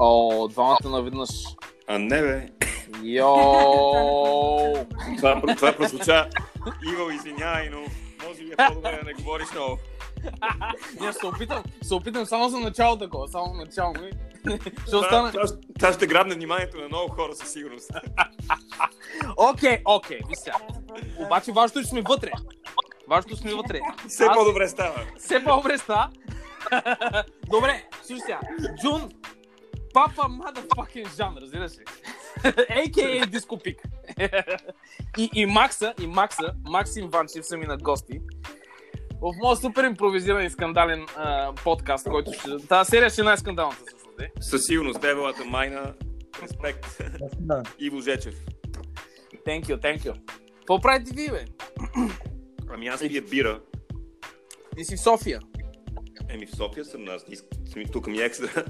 О, двамата наведнъж. А не бе. Йоу! Това, това прозвуча. Иво, извинявай, но може би е по-добре да не говориш много. Не, се опитам, се опитам само за начало такова, само начало. нали? Ще остана... това, ще грабне вниманието на много хора със сигурност. Окей, окей, ви сега. Обаче важното е, че сме вътре. Важното е, сме вътре. Все по-добре става. Все по-добре ста. Добре, слушай сега. Джун, папа motherfucking жан, разбираш ли? A.K.A. Disco Pig. и, и Макса, и Макса, Максим Ванчев са ми на гости. В моят супер импровизиран и скандален а, подкаст, който ще... Тази серия ще е най-скандалната всъщност. Със сигурност, дебелата майна. Респект. Иво Жечев. Thank you, thank you. Какво правите вие, бе? Ами аз пия бира. Ти си в София. Еми в София съм, аз тук ми е екстра.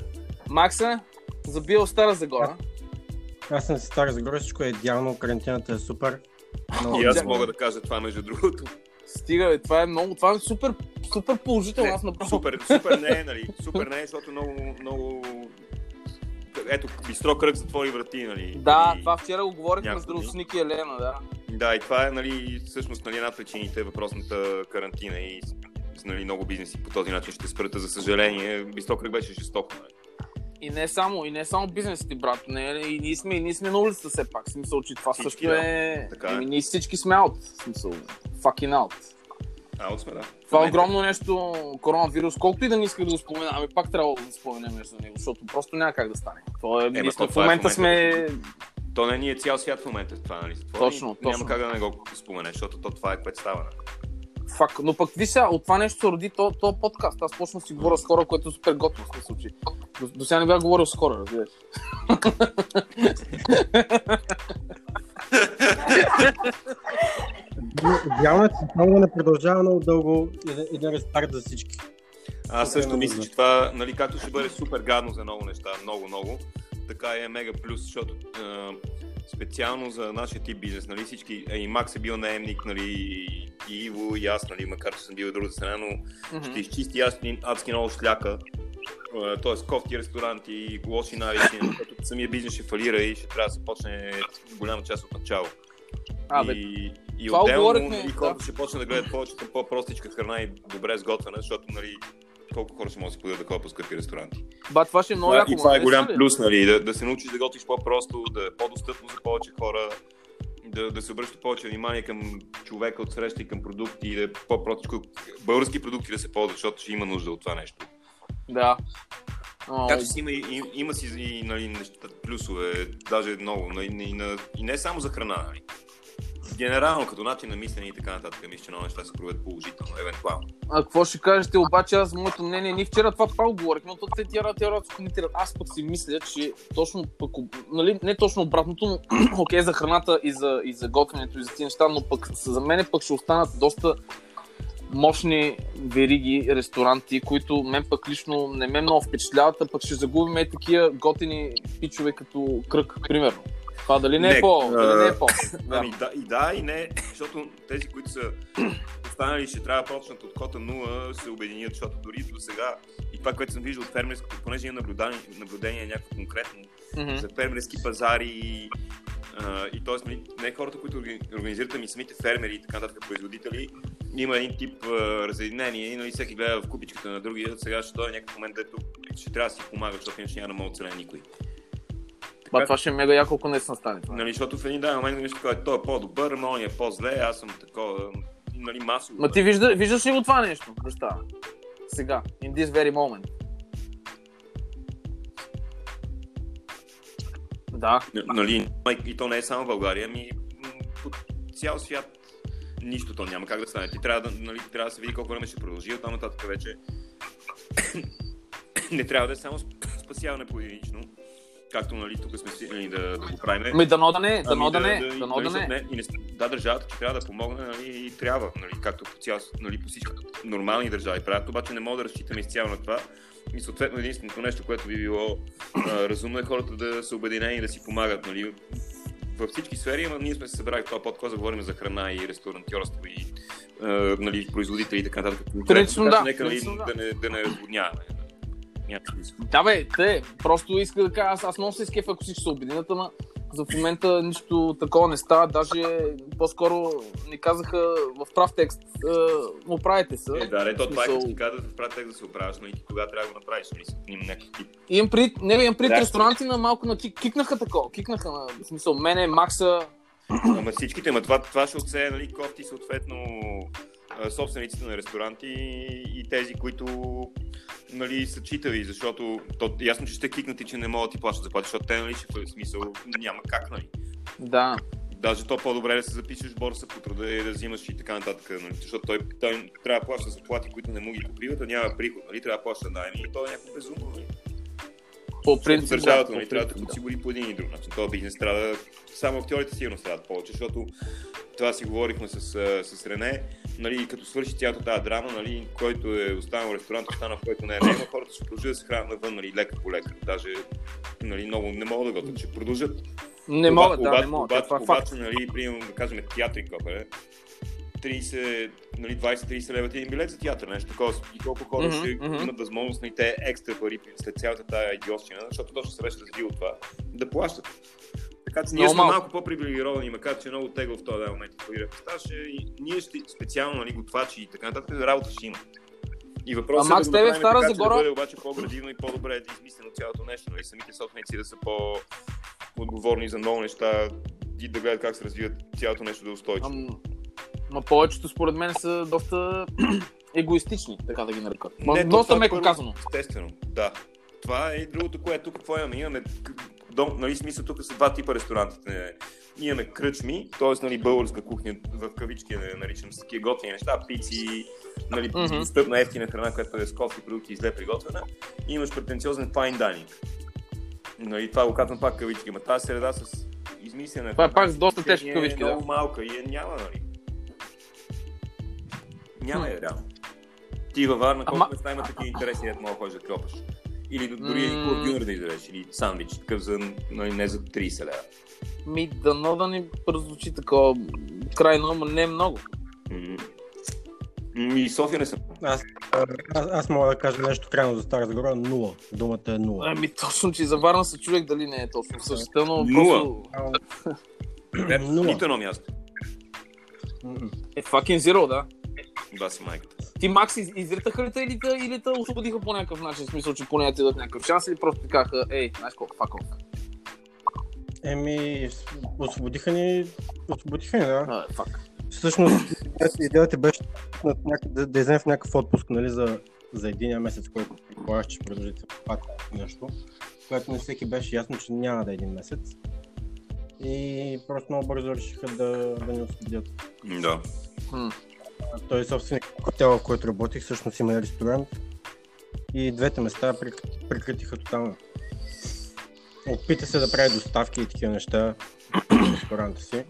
Макса, забил Стара Загора. Аз съм си стар Загора, всичко е идеално, карантината е супер. Много И аз да. мога да кажа това между другото. Стига, бе, това е много, това е супер, супер положително. Аз направо. Супер, супер не е, нали? Супер не е, защото много, много... Ето, бистро кръг затвори врати, нали? Да, И- това вчера го говорихме с друг дни. с Ники Елена, да. Да, и това е, нали, всъщност, нали, една причините, въпросната карантина и нали, много бизнеси по този начин ще спрата, за съжаление. Бистро кръг беше жестоко, нали? И не само, и не само бизнесите, брат. Не, и ние сме, и ние сме на улицата все пак. Смисъл, че това Всички, също е... Така е. Еми, ние всички сме аут. Смисъл, fucking out. Аут сме, да. Това е Момента. огромно нещо, коронавирус, колкото и да не исках да го споменаваме, пак трябва да споменем за него, защото просто няма как да стане. Това е, ние ма сме, то в това е момента в сме... То не ни е цял свят в момента това, нали? Затвори, Точно, Няма точно. как да не го споменеш, защото то това е което става. Нали? Фак. Но пък виж сега, от това нещо се роди то, то подкаст. Аз почнах да си говоря с хора, което е супер готино смисъл, че до, до сега не бях говорил с хора, разбираш. Идеално е, че много не продължава много дълго и да, и да е старт за всички. Аз също много мисля, че това, нали, както ще бъде супер гадно за много неща, много, много, така е мега плюс, защото а, специално за нашия тип бизнес, нали, всички, и Макс е бил наемник, нали, и Иво, и аз, нали, макар че съм бил от другата страна, но ще изчисти адски, адски много шляка, т.е. кофти ресторанти, лоши навици, защото самия бизнес ще фалира и ще трябва да се почне голяма част от начало. А, бе, и, и отделно оговорихме, нали, да. хората ще почнат да гледат повече към по-простичка храна и добре сготвена, защото нали, колко хора ще могат да си подадат такова по скъпи ресторанти. ба, това ще е много Това, яко. и това е голям ли? плюс, нали, да, да се научиш да готвиш по-просто, да е по-достъпно за повече хора, да, да се обръща повече внимание към човека от среща и към продукти, да е по-простичко, български продукти да се ползват, защото ще има нужда от това нещо. Да. Така че си има, и, и, има си и нали, неща, плюсове, даже много, нали, и, на, и не само за храна. Нали. Генерално, като начин на мислене и така нататък, мисля, че много неща се проведат положително, евентуално. А какво ще кажете обаче аз, моето мнение, ние вчера това пак говорихме, но те тя тя се коментират. Аз пък си мисля, че точно пък, нали, не точно обратното, но окей за храната и за, и за готвенето и за тези неща, но пък за мен пък ще останат доста мощни вериги, ресторанти, които мен пък лично не ме много впечатляват, а пък ще загубим е такива готини пичове като кръг, примерно. Това дали не, е Не, по, а, дали не е по. Ами да, и да, и не, защото тези, които са останали, ще трябва да почнат от кота 0, се обединят, защото дори до сега и това, което съм виждал от фермерски, понеже имам наблюдение, наблюдение някакво конкретно Мгм. за фермерски пазари и, а, и т.е. нали, не хората, които органи- организират, ами самите фермери и така нататък производители, има един тип а, разединение и нали, всеки гледа в купичката на другия, сега ще дойде някакъв момент, дето ще трябва да си помага, защото иначе няма да мога да оцеля никой. Ба, това ще е мега яко, ако не се стане. Нали, защото в един даден момент нещо такова, той е по-добър, но е по-зле, аз съм такова, нали, масово. Ма ти вижда, виждаш ли го това нещо? Да става. Сега, in this very moment. Да. Нали, и то не е само в България, ами по цял свят нищо то няма как да стане. Ти трябва да, нали, трябва да се види колко време ще продължи, оттам нататък вече не трябва да е само сп- спасяване по единично, както нали, тук сме свикнали да, да го правим. Ми дано да не, дано Ами да не, дано нали, да защото не. и не, да, държавата че трябва да помогне нали, и трябва, нали, както по, цял, нали, по всички нормални държави правят, обаче не мога да разчитаме изцяло на това. И съответно единственото нещо, което би било а, разумно е хората да са обединени и да си помагат. Нали, във всички сфери, ама ние сме се събрали в този подкаст да говорим за храна и ресторантьорство и а, нали, производители и така нататък. Принципно да, Нека нали, да. да, не, да не разводняваме. Да бе, те, просто иска да кажа, аз, аз много се изкефа, ако всички се обединят, ама за в момента нищо такова не става, даже по-скоро ни казаха в прав текст, е, оправете се. Е, да, не, то В това е като ти казват в прат текст да се оправиш, но и ти кога трябва да го направиш, мисля, има някакъв тип. Имам пред, не, имам пред Да. ресторанти на малко на кик, кикнаха такова, кикнаха на, в смисъл, мене, Макса, Ама всичките, ама това, това ще отсее, нали, кофти съответно собствениците на ресторанти и тези, които нали, са читави, защото то, ясно, че ще кикнат и че не могат да ти плащат заплати, защото те, нали, ще в смисъл няма как, нали. да, Даже то по-добре да се запишеш борса по труда и да взимаш и така нататък, нали? защото той, той трябва да плаща заплати, които не му ги покриват, а няма приход, нали? трябва да плаща найми и то е някакво безумно. Нали? По принцип, държавата да, нали, по трябва да подсигури по един и друг начин. Това бизнес трябва да... Само актьорите сигурно страдат повече, защото това си говорихме с, с Рене, нали, като свърши цялата тази драма, нали, който е останал ресторант, остана в който не е него, хората ще продължат да се хранят навън, нали, лека по лека. Даже нали, много не могат да готвят, ще продължат. Не могат, да, не могат, Обаче, обаче, нали, примерно, да кажем, театри копе, 30, нали, 20-30 лева ти е един билет за театър, нещо такова. И колко хора ще мгм. имат възможност на те екстра пари след цялата тая идиотщина, защото точно се беше развило това, да плащат. Така че ние сме малко. малко по-привилегировани, макар че е много тегло в този момент. Какво ставаше и ние ще специално нали, готвачи и така нататък, работа ще има. И въпросът А, Макс, е да го направим Стара така, Загора- да бъде обаче по-градивно и по-добре да измислено цялото нещо. Нали? Самите собственици да са по-отговорни за много неща и да гледат как се развиват цялото нещо да е устойчиво. Ам, Ма повечето според мен са доста егоистични, така да ги нарека. Не, доста е меко първо. казано. Естествено, да. Това е и другото, което какво имаме. Имаме, дом, нали, смисъл, тук са два типа ресторантите. Имаме кръчми, т.е. Нали, българска кухня, в кавички я наричам с такива готини неща, пици, нали, Мгм. достъпна ефтина храна, която е с кофе продукти и зле приготвена. И имаш претенциозен fine dining. Нали, това го казвам пак кавички, ма тази среда с измислена Това е пак с доста е тежки кавички, да. много малка и е няма, нали. Няма е реално. Ти във Варна, колко Ама- места има такива интересни, дето мога да ходиш да клепаш. Или дори един хубав дюнер да изядеш, или сандвич, такъв за, нали, не за 30 лева. Ми, дано да ни прозвучи такова крайно, но не много. М, И София не съм. Аз, аз, аз мога да кажа нещо крайно за Стара Загора. Нула. Думата е нула. Ами точно, че за Варна се чудех дали не е точно същата, но Нула. просто Нула. Нито едно място. Е fucking zero, да. Да си майката. Ти Макс из- изритаха ли те или те, или те освободиха по някакъв начин, в смисъл, че поне да ти дадат някакъв шанс или просто ти казаха, ей, знаеш колко, fuck off. Еми, освободиха ни, освободиха ни, да. А, fuck. Всъщност, идеята- беше да, да излезем в някакъв отпуск, нали, за, за един месец, който предполагаш, че продължително пак нещо, което на всеки беше ясно, че няма да е един месец. И просто много бързо решиха да, да ни освободят. Да. Хм. Той е собственик на хотела, в който работих, всъщност има и ресторант. И двете места прек- прекратиха тотално. Опита се да прави доставки и такива неща в ресторанта си.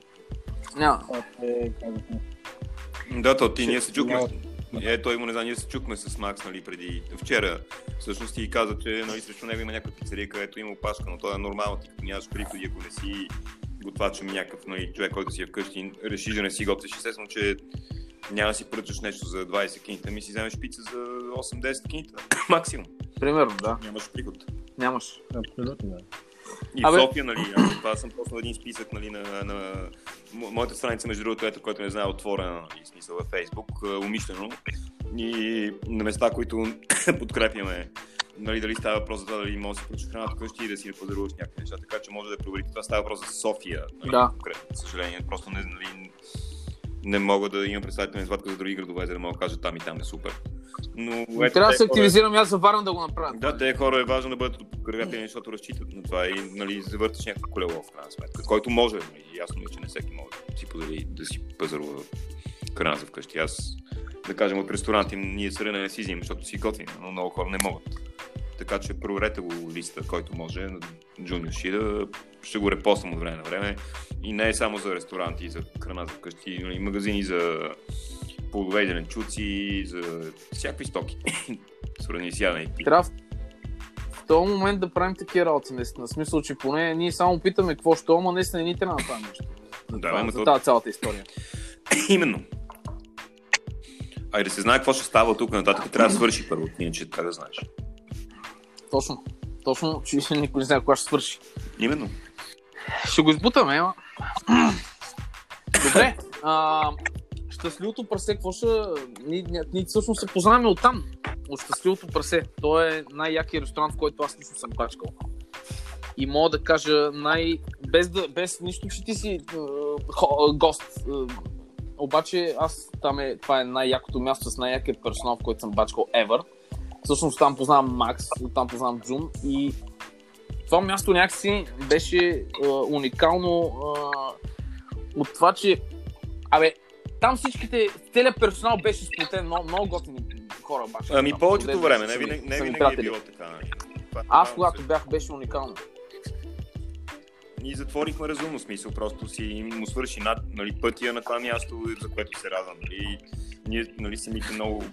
Няма. А те Да, то ти ние се чухме. Няма- Е, той има, не знам, ние се чухме с Макс, нали, преди вчера. Всъщност ти каза, че нали, срещу него има някаква пицария, където има опашка, но то е нормално, ти като нямаш приходи, ако не си готвач, някакъв нали, човек, който си е вкъщи, реши да не си готвиш, естествено, че няма да си поръчаш нещо за 20 кинта, ми си вземеш пица за 8-10 кинта. Максимум. Примерно, да. Нямаш приход. Нямаш. Абсолютно, да. И Абе- в София, нали, аз това съм поснал един списък, нали, на, на, мо- моята страница, между другото, ето, който не знае, е отворена, нали, смисъл във Фейсбук, а, умишлено. И на места, които подкрепяме, нали, дали става въпрос за това, дали може да си поръчаш храна вкъщи и да си пазаруваш някакви неща. Така че може да проверите. Това става въпрос за София, нали, Да. конкретно, съжаление. Просто не, нали, не мога да имам представителна извадка за други градове, за да мога да кажа там и там е супер. Но ето, Трябва да се хора- активизирам и аз за Варна да го направя. да, те хора е важно да бъдат подкрепени, защото разчитат на това и нали, завърташ някакво колело в крайна сметка, който може, нали, ясно е, че не всеки може да си позволи да си пазарува храна за вкъщи. Аз, да кажем, от ресторанти ние с Рене не си взимам, защото си готвим, но много хора не могат. Така че проверете го листа, който може на Junior Шида. Ще го репоствам от време на време. И не е само за ресторанти, и за храна за вкъщи, нали, магазини за плодове и зеленчуци, за всякакви стоки. Свързани с ядене и пиене. Трябва в- този момент да правим такива работи, наистина. В смисъл, че поне ние само питаме какво ще, ама наистина не ни трябва да направим нещо. За, Да, това, за то- тази цялата история. Именно. Ай да се знае какво ще става тук нататък, трябва да свърши първо, иначе как да знаеш. Точно. Точно, че никой не знае кога ще свърши. Именно. Ще го избутаме, ама. Добре. А, щастливото прасе, какво ще... Ние, ние, всъщност се познаваме оттам. От щастливото прасе. То е най-якият ресторант, в който аз лично съм бачкал. И мога да кажа най... Без, да, без нищо, че ти си хо, гост. Обаче аз там е, това е най-якото място с най-якият персонал, в който съм бачкал ever. Всъщност там познавам Макс, там познавам Джун и това място някакси беше е, уникално е, от това, че абе, там всичките, целият персонал беше сплотен, много, много готини хора бачкат. Ами там, повечето където време, не винаги, не винаги е било така. Нали? Това- Аз, това когато се- бях, беше уникално. Ние затворихме разумно смисъл, просто си му свърши над нали, пътя на това място, за което се радвам. Нали. Ние нали, самите много,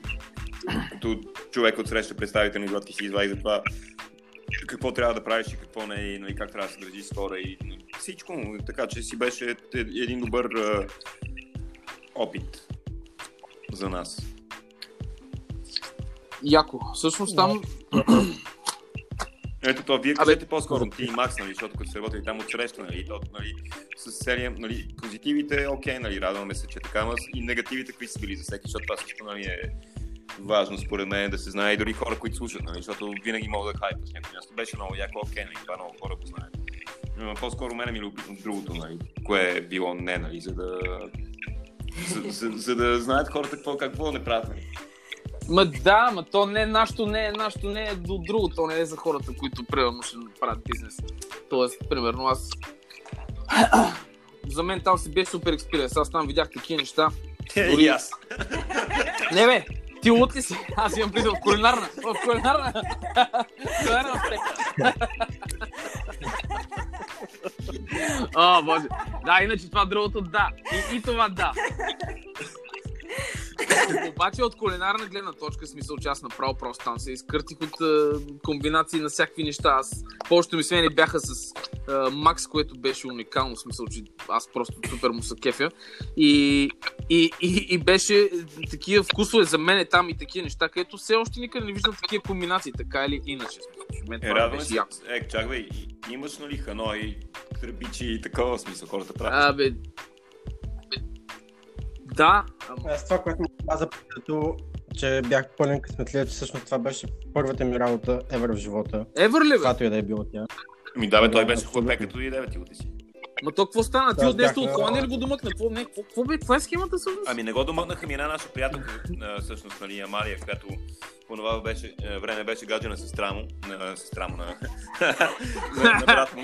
като човек от среща представители, когато ти си извади за това какво трябва да правиш и какво не, и нали, как трябва да се държи с хора и нали, всичко. Така че си беше е- един добър а, опит за нас. Яко. Всъщност там, Ето то, вие Абе- кажете по-скоро ти и Макс, нали, защото като сте работили там от среща, нали, то, нали, с серия, нали, позитивите, окей, нали, радваме се, че така, ама и негативите, какви са били за всеки, защото това също, нали, е важно според мен да се знае и дори хора, които слушат, нали, защото винаги мога да хайпа с някакво място. Беше много яко, окей, нали, това много хора го знаят. Но по-скоро мене ми е любопитно другото, нали, кое е било не, нали, за да за, за, за, да знаят хората какво, какво не правят. Нали. ма да, ма то не е нашето, не е нашето, не е до друго, то не е за хората, които примерно ще правят бизнес. Тоест, примерно аз за мен там си беше супер експириенс. Аз там видях такива неща. Дори- И аз. Не бе, ти лут ли си? Аз имам предвид в кулинарна. В кулинарна. кулинарна. О, боже. Да, иначе това другото да. И, и това да. Обаче от кулинарна гледна точка, смисъл, че аз направо просто там се изкъртих от е, комбинации на всякакви неща. Аз, повечето ми смени бяха с е, Макс, което беше уникално, смисъл, че аз просто супер му се кефя. И, и, и, и беше такива вкусове за мен е там и такива неща, където все още никъде не виждам такива комбинации, така или иначе. Мен Е, това беше се. яко. Е, чакай, и- имаш нали ханой, тръбичи и такова смисъл, хората правят. Абе, да, ама, Аз това, което му каза като че бях пълен късметлия, че всъщност това беше първата ми работа ever в живота. Евър ли бе? Каквато и да е било тя. Ми да, бе, той беше хлапе като и девет ти си. Ма то какво стана? Ти от нещо бях, от Холандия ли го домъкна? Какво, не, какво, какво бе? Това е схемата всъщност? Ами не го домъкнаха ми една наша приятелка, всъщност, нали, Амалия, която по това беше, време беше гадже на сестра му, на сестра му, на, на, на брат му.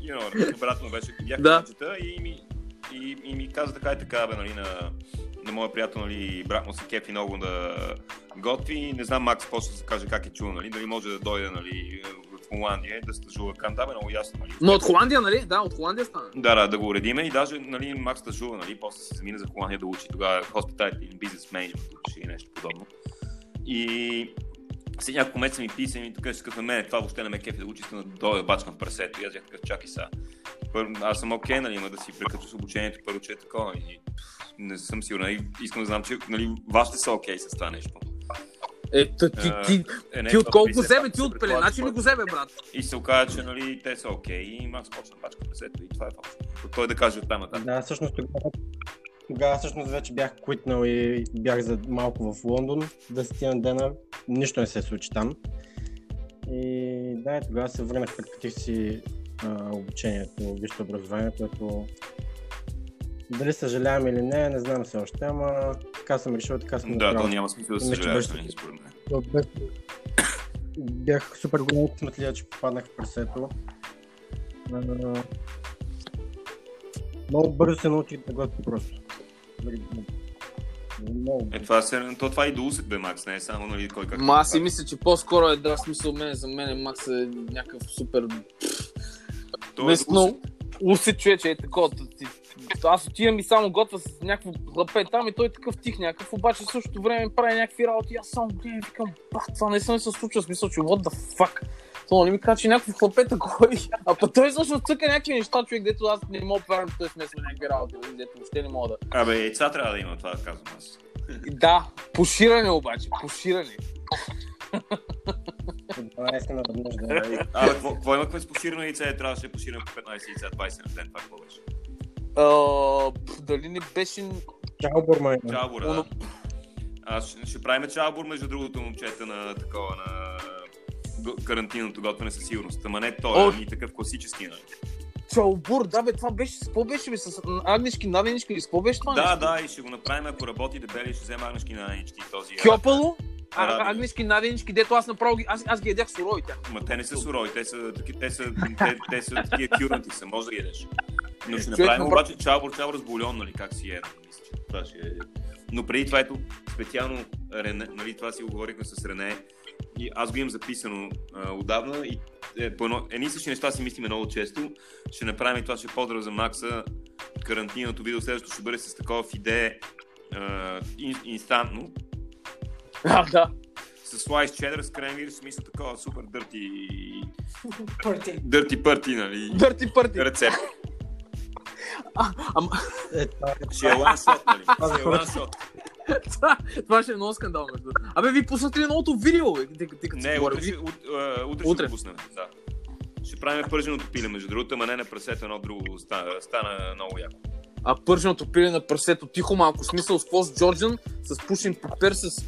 You know, на брат му беше, бяха Да. гаджета и ми, и, и ми каза така и така, бе, нали, на, на моя приятел, нали, брат му се кефи много да готви. Не знам Макс после да се каже как е чул, нали, дали може да дойде, нали, в Холандия и да стажува към там, е много ясно, нали. Но от Холандия, нали? Да, от Холандия стана. Да, да, да го уредиме и даже нали, Макс стажува, нали, после се замина за Холандия да учи тогава hospitality или business management учи и нещо подобно. И след няколко месеца ми писа и ми тук ще като мен, това въобще не ме кефи да учи, искам да дойда бачкам в прасето. И аз бях такъв, чакай сега. Първо, аз съм окей, нали, има да си прекача с обучението, първо, че е такова. И не съм сигурен. И искам да знам, че нали, вашите са окей с това нещо. Е, та, ти, ти, Е, не, ти от колко пак Ти от пеленачи ли го зебе, брат? И се оказа, че нали, те са окей и Макс почна да бачка в прасето и това е факт. Той да каже оттам нататък. Да, всъщност тогава, тогава всъщност вече бях квитнал и бях за малко в Лондон, десетина дена, нищо не се случи там. И да, тогава се върнах, прекратих си а, обучението, висшето образование, което дали съжалявам или не, не знам все още, ама така съм решил, така съм Да, то няма смисъл да съжаляваш, нали, според мен. Бях супер голям късметлия, че попаднах в пресето. Много бързо се научих да готвя просто. Много. Е, това, се, то, това и до усет бе, Макс, не е само нали, кой как. Ма аз си мисля, че по-скоро е да, смисъл мен, за мен Макс е някакъв супер... То е Не, до но усет. усет човече е такова. ти- Аз отивам и само готвя с някакво хлапе там и той е такъв тих някакъв, обаче в същото време прави някакви работи. и Аз само гледам и викам, бах, това не се случва, смисъл, че what the fuck. То не ми казва, че някакво хлапе такова. А пък той всъщност цъка някакви неща, човек, дето аз не мога да че той смесва някакви работи, нали, дето въобще не мога да. Абе, яйца трябва да има, това казвам аз. Да, поширане обаче, поширане. 12 наведнъж да Абе, какво, имахме с поширено яйце? Трябваше да поширено по 15 яйца, 20 на ден, това какво беше? А, дали не беше... Чао, Бурмай. Чалбур, да. Аз ще, ще правим чалбур, между другото, момчета на такова, на карантинното готвене със сигурност. Ама не той, О! ами такъв класически, нали? Чалбур, да бе, това беше, с какво беше бе, с агнешки, наденички или с какво беше това Да, нещо? да, и ще го направим, ако работи дебели, ще взема агнешки на нанички този. Кьопало? Араби. А, агнешки, наденички, дето аз направо ги, аз, аз ги ядях сурови тях. Ма те не са сурови, те са, те са, те, те са такива кюрнати са, може да ги ядеш. Но ще Човек направим обаче чалбур, чалбур с бульон, нали, как си е. Мисля, че това ще е. Но преди това ето специално Рене, нали, това си го говорихме с Рене. И аз го имам записано а, отдавна и е, по едно, едни и същи неща си мислиме много често. Ще направим и това, ще е поздрав за Макса. Карантиното видео следващото ще бъде с такова фиде а, ин, инстантно. А, да. С слайс чедър, с кремвир, в смисъл такова супер дърти Пърти. дърти пърти, нали? Дърти пърти. Рецепт. Ама, Е, това Ще е нали? Ще е това, това ще е много скандално. между. Абе, ви пуснате ли новото видео? Ти, ти, Не, утре, ще- утре ще пуснем. Да. Ще правим пърженото пиле, между другото, ама не на прасето, едно друго стана, стана много яко. А пърженото пиле на прасето, тихо малко, смисъл с какво с Джорджан, с пушен пепер, с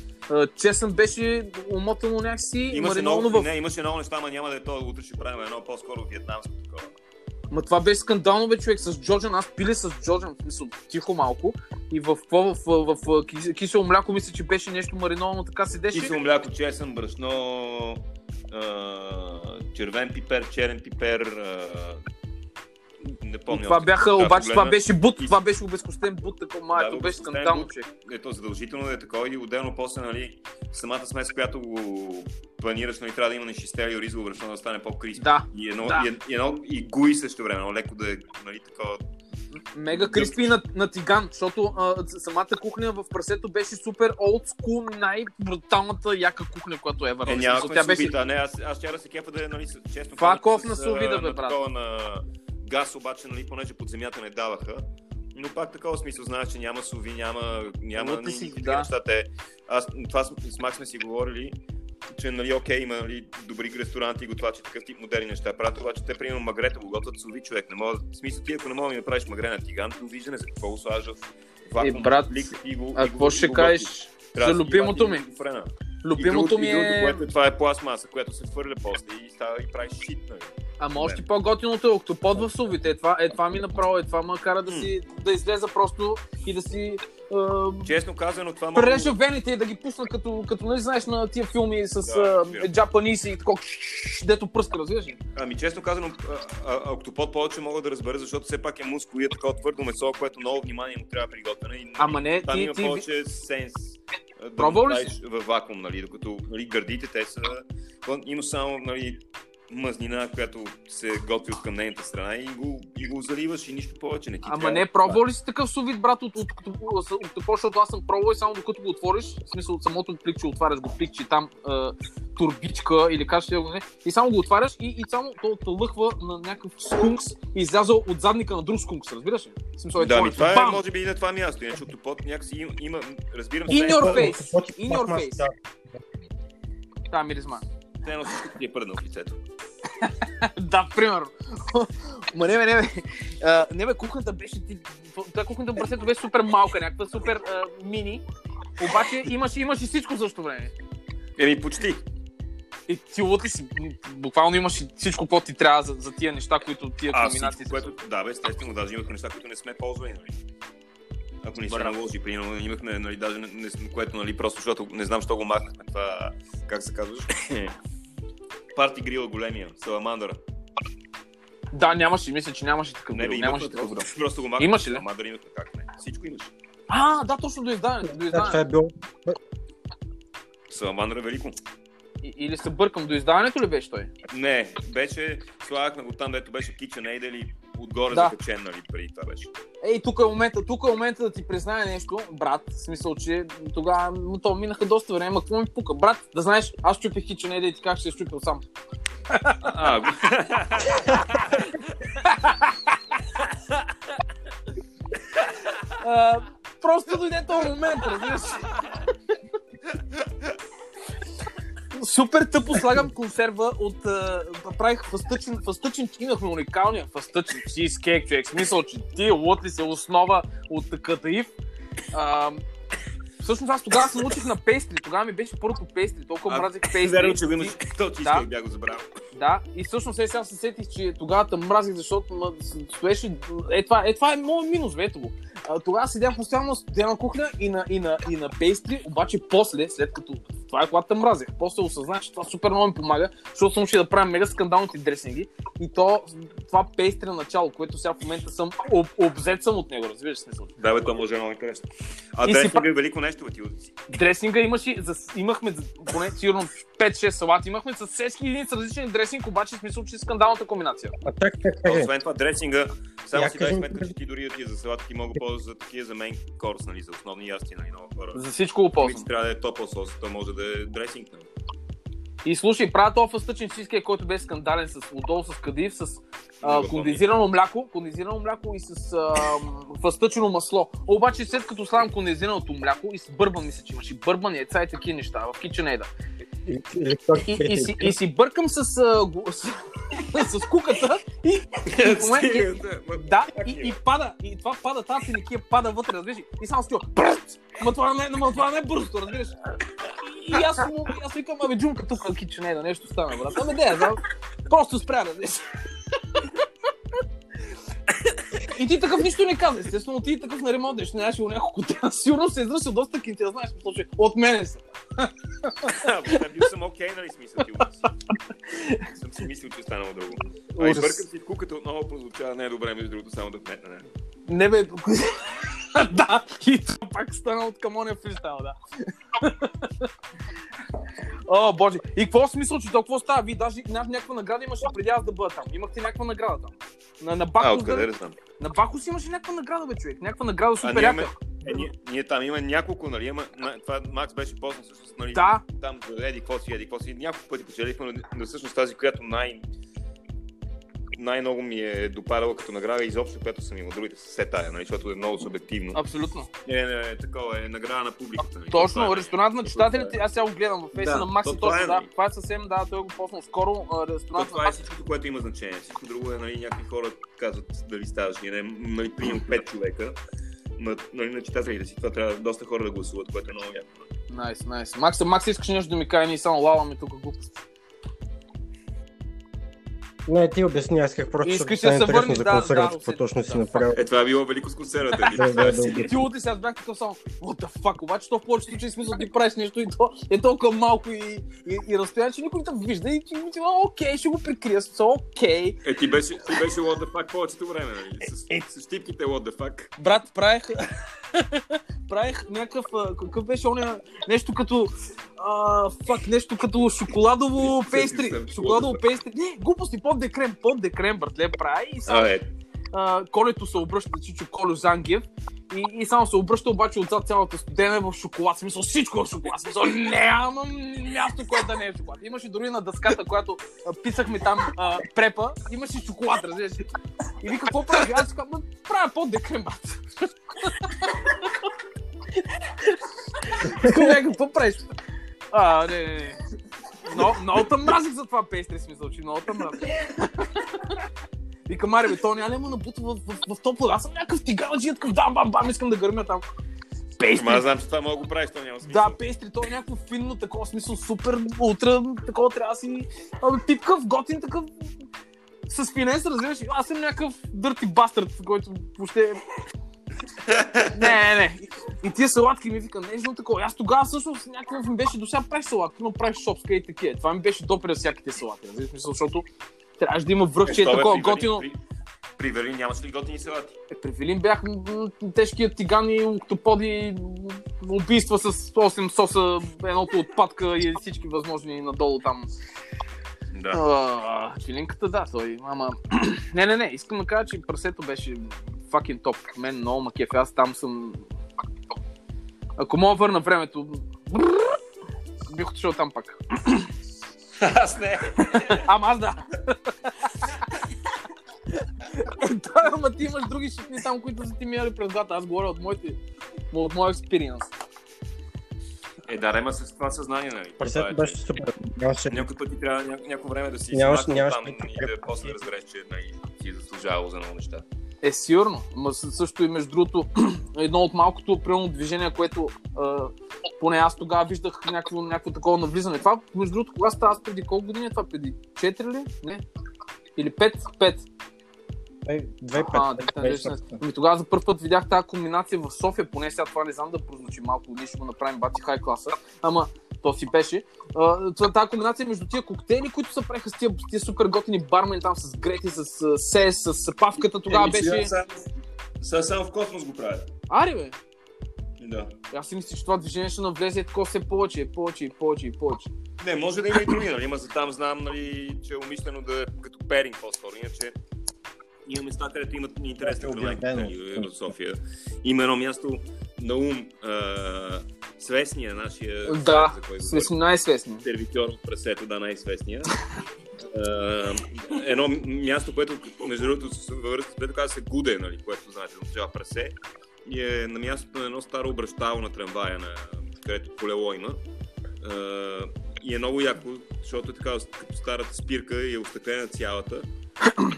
чесън беше умотано някакси, Имаше много, в... не, имаше много неща, ама няма да е то. Утре ще правим едно по-скоро вьетнамско такова. Ма това беше скандално, бе, човек, с Джорджан. Аз пиле с Джорджан, в смисъл, тихо малко. И в в, в, в, в кис- кисело мляко, мисля, че беше нещо мариновано, така седеше. Кисело мляко, чесън, брашно, червен пипер, черен пипер, не помня. това бяха, Да, обаче това беше бут, И- това беше обезкостен бут, такова малко, Да, беше скандално. Ето, задължително е такова и отделно после, нали, самата смес, която го планираш, нали, трябва да има на шестели и ризово брашно да стане по-криспи. Да, И едно, Да. и, и едно, и гуи също време, но леко да е, нали, такова. мега криспи на, на тиган, защото а, самата кухня в прасето беше супер олд скул, най-бруталната яка кухня, която е Е, върна. нямахме тя беше... сувита, не, аз, аз да се кефа да е, нали, честно. Това казано, ков с, на сувида, бе, брат. На газ, обаче, нали, понеже под земята не даваха. Но пак такова смисъл, знаеш, че няма суви, няма, няма ни- си, да. неща. Те, аз, това с, Мак сме си говорили, че нали, окей, има нали, добри ресторанти и готвачи, такъв тип модерни неща правят, обаче те, примерно, магрето го готвят суви човек. Не мога, в смисъл, ти ако не мога да ми направиш магре на тиган, довиждане за какво го слагаш в вакуум, Е, брат, лик и го, А какво ще кажеш за да си любимото ми? и другото, е... което, това е пластмаса, която се хвърля после и, става, и прави шит. Нали. Ама още по-готиното е октопод в сувите. Е, това, е, това ми направо, е, това ме кара да си, да излеза просто и да си е, Честно казано, това мога прережа вените и да ги пусна като, като нали знаеш на тия филми с Да, да, джапаниси и такова, дето пръска, разбираш ли? Ами честно казано, а, а, октопод повече мога да разбера, защото все пак е мускул и е такова твърдо месо, което много внимание му трябва приготвяне. И, Ама не, там ти, има ти, повече сенс. Да Пробвал ли правиш във вакуум, нали, докато нали, гърдите те са... Има само нали, мъзнина, която се готви от към нейната страна и го, и го заливаш и нищо повече не ти Ама трябва. не, пробвал ли си такъв сувит, брат, от, от, от, от, от, от защото аз съм пробвал и само докато го отвориш, в смисъл от самото пликче, отваряш го пликче, там е, турбичка или как ще го не, и само го отваряш и, и само то те лъхва на някакъв скункс, излязъл от задника на друг скункс, разбираш ли? В смисъл, е Да, ми това е, Бам! може би и на това място, иначе октопод някакси има, има разбирам In се, your face. In your face. да. Миризма. Те едно всичко ти е пърнал в лицето. да, примерно. Ма не, бе, не, бе. А, не, бе, кухнята беше... Ти, та кухнята прасето беше супер малка, някаква супер а, мини. Обаче имаш, имаш и всичко за същото време. Еми, почти. И ти лут ли си? Буквално имаш и всичко, което ти трябва за, за тия неща, които тия А, комбинации всичко, което, да, бе, естествено, даже имахме неща, които не сме ползвали, нали? Ако ни се наложи, примерно, имахме, нали, даже, не, което, нали, просто защото не знам, що го махнахме, това, как се казваш? Парти грила големия, саламандъра. Да, нямаше, мисля, че нямаше такъв Не, бе. Нямаше такъв грил. просто, просто го махнахме. Имаше ли? Саламандър имахме, как не? Всичко имаше. А, да, точно до издаването. До Да, това е било Саламандър е велико. Или се бъркам, до издаването ли беше той? Не, беше, слагахме го там, дето беше KitchenAid или отгоре Да. закачен, нали, преди това беше. Ей, тук е момента, тук е момента да ти призная нещо, брат, в смисъл, че тогава то минаха доста време, ма какво ми пука? Брат, да знаеш, аз чупих хичен и ти как ще се щупил сам. А, просто дойде този момент, разбираш. Супер тъпо слагам консерва от... а, правих фастъчен, фастъчен, имахме уникалния фастъчен чизкейк, човек. Смисъл, че ти лот ли се основа от катаив. А, всъщност аз тогава се научих на пейстри. Тогава ми беше първото пейстри. Толкова мразих пейстри. Верно, че го имаш. То чизкейк Да. бях го забравил. Да, и всъщност е, сега се сетих, че тогава те мразих, защото ма, стоеше... Е, това, е, това е моят минус, бе, ето го. А, тогава седях постоянно на студена кухня и на, и, на, и на пейстри, обаче после, след като това е когато те мразех, после осъзнах, че това супер много ми помага, защото съм учил да правя мега скандалните дресинги и то, това пейстри на начало, което сега в момента съм об, обзет съм от него, разбираш смисъл. Да, бе, то може да е много интересно. А И си дресинг пак- е велико нещо, бе, ти си. Дресинга имаше, за, имахме поне сигурно 5-6 салати, имахме с 6 единици различни дресинг, обаче в смисъл, че е скандалната комбинация. А так, так, А так. Освен това, дресинга, само си дай сметка, че ти дори да ти е за салата, ти мога да ползваш за такива за мейн корс, нали, за основни ястия, нали, много хора. За всичко го ползвам. Трябва да е топъл сос, то може да е дресинг, нали. И слушай, правя този фастъчен чизкейк, който беше скандален с отдолу с кадив, с а, кондензирано мляко, кондензирано мляко и с а, фастъчено масло. Обаче след като слагам кондензираното мляко и с бърбан, мисля, че имаше бърбан, яйца и такива неща в KitchenAid. И- И, и, си, и си бъркам с, го- с, с куката и, и в момента- и- да, и, и пада, и това пада, тази финикия пада вътре, разбираш, и само стива, пръст! Ма това не, ма това не е бързото, разбираш. И аз, му, аз викам, абе, джумка тук в кичене, да нещо стана, брат. Ами не, знам. Просто спря, разбираш. И ти такъв нищо не каза, естествено, ти такъв на ремонт, ще нямаше няколко дена. Сигурно се е изръсил доста кинти, да знаеш, че от мене са. Бил съм окей, нали, смисъл ти. Съм си мислил, че е станало друго. А Ужас. избъркам си в куката отново прозвучава не е добре, между другото, само да вметна, нали. Не бе, да, и пак стана от камония фристайл, да. О, боже. И какво смисъл, че толкова става? Вие даже ня- някаква награда имаше преди аз да бъда там. Имахте някаква награда там. На, на А, Бакус, откъде да, знам? на Бакус имаше някаква награда, бе, човек. Някаква награда А супер яка. е, ние, ние, там има няколко, нали, на, това Макс беше познат всъщност, нали, Да. там еди какво си, еди какво си, няколко пъти печелихме, но, но всъщност тази, която най, най-много ми е допадала като награда, изобщо, която съм имал, другите са все тая, нали, защото е много субективно. Абсолютно. Не, не, не, такова е награда на публиката. Нали, Точно, е- ресторант на читателите, аз сега го гледам в фейса Да, на Макси, то точно, е, да. нали? Това е съвсем, да, той го поснал скоро. То, Ресторант на това е всичко, което има значение. Всичко друго е, нали, някакви хора казват дали ставаш. Ние не, нали, приемам 5 човека. На, нали, на читателите си това трябва доста хора да гласуват, което е много яко. Найс, найс. Макс, Макс, искаш нещо да ми кажа, ние само лаваме тук глупости. Не, ти обясни, аз исках просто, Искаш да се върнеш, за консервата, да, какво точно си да. направил. Е, това е било велико с консервата. Да, да, да, Ти луди сега аз бях такъв само, what the fuck, обаче то в повечето случаи смисъл ти правиш нещо и то е толкова малко и, и, и разстояние, че никой не те вижда и ти ти, «О, окей, ще го прикрия, смисъл, окей. Е, ти беше, ти беше what the fuck повечето време, нали? С, Е, с щипките what the fuck. Брат, правех, правех някакъв, какъв беше оня, нещо като, а, фак, нещо като шоколадово пейстри, шоколадово пейстри, не, глупости, под декрем, под декрем, братле, прави и само А, колето се обръща Чичо Колю Зангев и, и само се обръща обаче отзад цялата студена в шоколад. Смисъл всичко е в шоколад. Смисъл няма място, което да не е в шоколад. Имаше дори на дъската, която писахме там а, препа, имаше шоколад, разбираш. И ви какво правя? Аз казвам, «Ма, правя под декрем, брат. Кога какво правиш? А, не, не, не. Но, много те мразих за това пейстри, смисъл, че много те мразих. Вика, Мари, бе, то няма ли му набута в, в, в топло. Аз съм някакъв тигаладжи, такъв бам, бам, бам, искам да гърмя там. Пейстри. ама аз знам, че това мога да го правиш, то няма смисъл. Да, пейстри, то е някакво финно, такова смисъл, супер, ултра, такова трябва да си, абе, пипкав, готин, такъв, с финенс, разбираш, аз съм някакъв дърти бастърд, който въобще... не, не, не. И, и тия салатки ми вика, нежно такова. Аз тогава всъщност някакъв ми беше до сега правиш салатки, но правиш шопска и такива. Това ми беше допре всяките салати, разбираш, мисъл, защото трябваше да има връхче, Е, такова при готино. При, при Вели нямаш ли готини салати? Е, при Вилин бях м, тежкият тигани, октоподи, убийства с 8 соса, едното от патка и всички възможни надолу там. Да. А, Чилинката, да, той, ама... не, не, не, искам да кажа, че прасето беше fucking топ. Мен много ма кефи, аз там съм... Ако мога върна времето, бих отишъл там пак. Аз не. Ама аз да. да, ама ти имаш други шефни там, които са ти минали през главата. Аз говоря от моите, от моя експириенс. Е, да, ема с това съзнание, нали? Пресето е, беше супер. Нямаше Някой път ти трябва ня- някакво време да си Нямаш- нямаш там и да после да разбереш, че нали, си е заслужавал за много неща. Е, сигурно. Ма съ- също и между другото, едно от малкото примерно движение, което а, поне аз тогава виждах някакво, някакво такова навлизане. Това, между другото, кога става аз преди колко години? е Това преди 4 ли? Не. Или 5? 5. Ей, две А, пет. да, да, Ами тогава за първ път видях тази комбинация в София, поне сега това не знам да прозвучи малко, ние ще го направим бати хай класа, ама то си беше. Тази комбинация между тия коктейли, които се правиха с тия, тия супер готини бармени там с Грети, с Сес, с павката, тогава Еми, сега беше... само- Сега само в космос го правят. Ари бе! Да. Аз си мисля, че това движение ще навлезе тако все повече, повече повече повече. Не, може да има и други, нали? Ма за там знам, нали, че е умишлено да е като перинг по-скоро. Иначе има места, където имат интересни проблеми нали, в София. Има едно място на ум, а, свестния нашия, Да, за който Сме най-свестни. сервитьор от прасето, да, най-свестния. А, едно място, което, между другото, с- във връзка с което казва се Гуде, нали, което знаете, означава прасе. И е на мястото на едно старо обращало на трамвая, на, където колело има. А, и е много яко, защото е така като старата спирка и е остъклена цялата.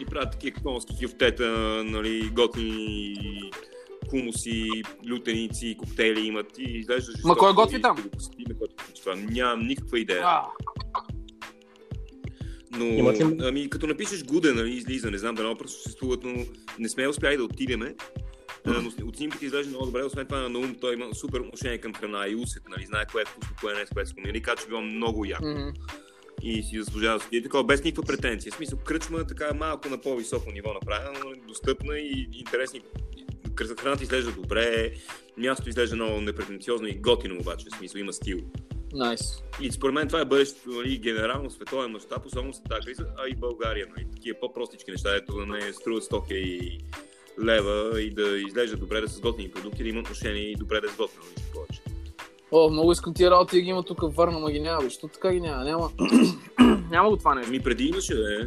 И правят такива конски хюфтета, нали, готини хумуси, лютеници, коктейли имат и изглежда жестоко. кой готви там? това. Нямам никаква идея. А, Но, ами, като напишеш Гуде, нали, излиза, не знам дали просто съществуват, но не сме успяли да отидеме. А, Но от снимките изглежда много добре, освен това на Наум той има супер отношение към храна и усет, нали, знае кое е вкусно, кое не е, с което нали, каза, че било много яко. И си заслужава да седи такова, без никаква претенция. В смисъл, кръчма така малко на по-високо ниво направена, но достъпна и интересни. Храната изглежда добре, място изглежда много непретенциозно и готино обаче, в смисъл има стил. Найс. И според мен това е бъдещето, нали, генерално световен мащаб, особено с тази криза, а и България, нали, такива по-простички неща, ето да не струват 100 и лева и да изглежда добре, да са с готини продукти, да има отношение и добре да е сготвено, повече. О, много искам тия работи да ги има тук в Варна, ма ги няма, бе. Що така ги няма? Няма, няма го това нещо. Ами преди имаше, да е.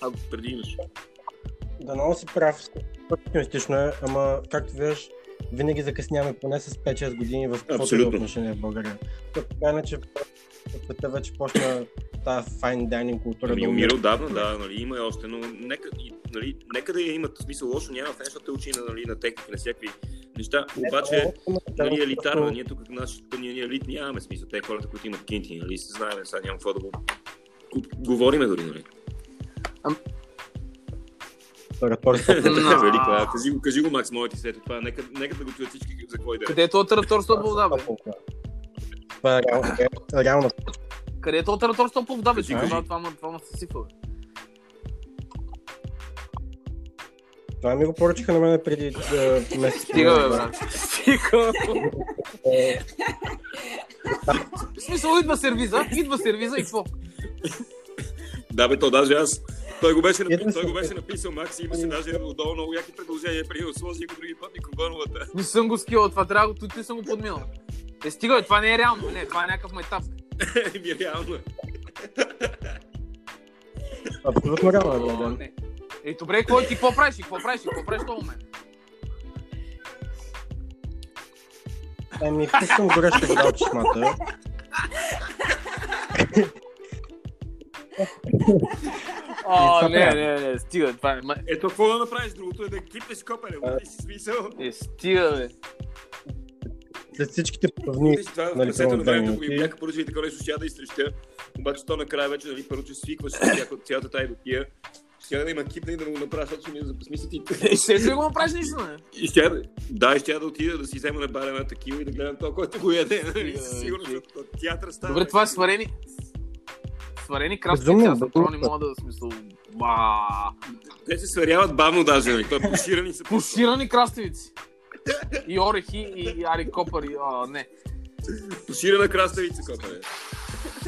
А- Преди имаше. Да много си прав. Оптимистично е, ама както виждаш, винаги закъсняваме поне с 5-6 години в каквото е отношение в България. Така иначе в света вече почна тази fine dining култура Ами да умира отдавна, да, нали, има и още, но нека, нали, нека да я имат смисъл лошо, няма в нещо, защото те учи на, нали, на техники, на всякакви неща, обаче нали, елитарно, ние тук нашите ние, ние елит нямаме смисъл, те хората, които имат кинти, нали, се знаем, сега няма какво да го говориме дори, нали. Велико, а, кажи го, кажи го, Макс, моите след това, нека, нека да го чуят всички за иде. Къде е то тараторство по вода, бе? Това е реално. Къде е то тараторство по вода, бе? Кажи, Ти кажи. това, това, ма- се сипва, бе. Това ми го поръчаха на мен преди е, месец. Стига, бе, брат. Стига. В смисъл, идва сервиза, идва сервиза и какво? Да, бе, то даже аз. Той го беше, напи... Той го се- беше написал, Макс, и имаше даже отдолу много яки предложения, преди да сложи го други път микровълновата. Не съм го скил, това трябва да тут не съм го подминал. Е, стига, бе, това не е реално, не, това е някакъв майтап. Ми реално е. Абсолютно реално е, О, да. Е, добре, какво ти какво правиш? Какво правиш? Какво правиш в този момент? Ами, пускам гореща вода от чешмата. О, не, не, не, стига, това е. Ето, какво да направиш другото е да кипнеш копеле, ти си смисъл. Е, стига, бе. След всичките плавни Виж, това в нали, пресето на времето минути. бяха поръчали такова нещо, ще да изтрещя. Обаче то накрая вече, нали, първо, че свикваш с цялата тая дотия. Ще да има кипне и да му направя, защото ще ми за смисъл ти. Е, ще ли го направиш нищо, не? И ще да, да, и ще да отида да си взема на барена на такива и да гледам това, който го яде. Нали, Е, ти- защото театър става. Добре, това е сварени. Сварени Безумно, аз направо не мога да смисъл. Ба. Те се сваряват бавно даже, нали, той поширани са. Пуширани краставици. И орехи, и ари копари. А, не. Поширана краставица, копа.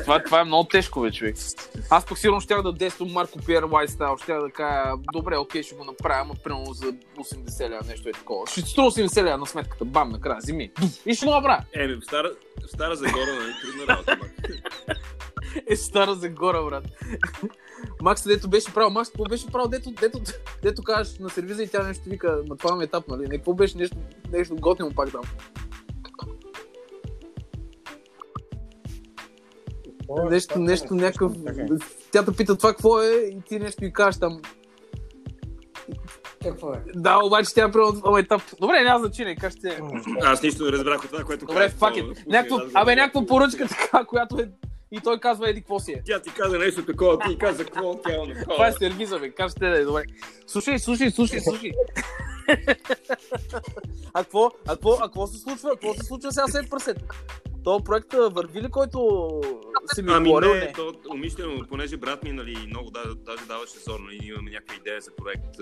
Това, това е много тежко, бе, човек. Аз пък сигурно щях да действам Марко Пиер Лайстайл, щях да кажа, добре, окей, ще го направя, ама примерно за 80 ля, нещо е такова. Ще струва 80 ля на сметката, бам, накрая, зими. И ще го направя. Еми, в стара, в стара Загора, нали, трудна работа. Е, стара за гора, брат. Макс, дето беше правил, Макс, какво беше правил, дето, дето, дето кажеш на сервиза и тя нещо вика, ма това ми е етап, нали? Не, какво беше нещо, нещо готино пак там. нещо, нещо някакъв... Е. Тя те пита това какво е и ти нещо и кажеш там. Какво е? Да, обаче тя е в етап. Добре, няма значение, кажеш ти. Аз нищо не разбрах от това, което Добре, каза. фак е. Това- Някакво, аз го абе, някаква поръчка така, която е... И той казва, еди, какво си е. Тя ти каза нещо такова, ти каза какво, тя е такова. Това е сервиза, бе. Кажете, да е добре. Слушай, слушай, слушай, слушай. а какво, а какво, а какво се случва? Какво се случва сега след прасето? То проект върви ли, който си ми Ами говорил? не, то умишлено, понеже брат ми нали, много даже, даже даваше зор, нали, имаме някаква идея за проект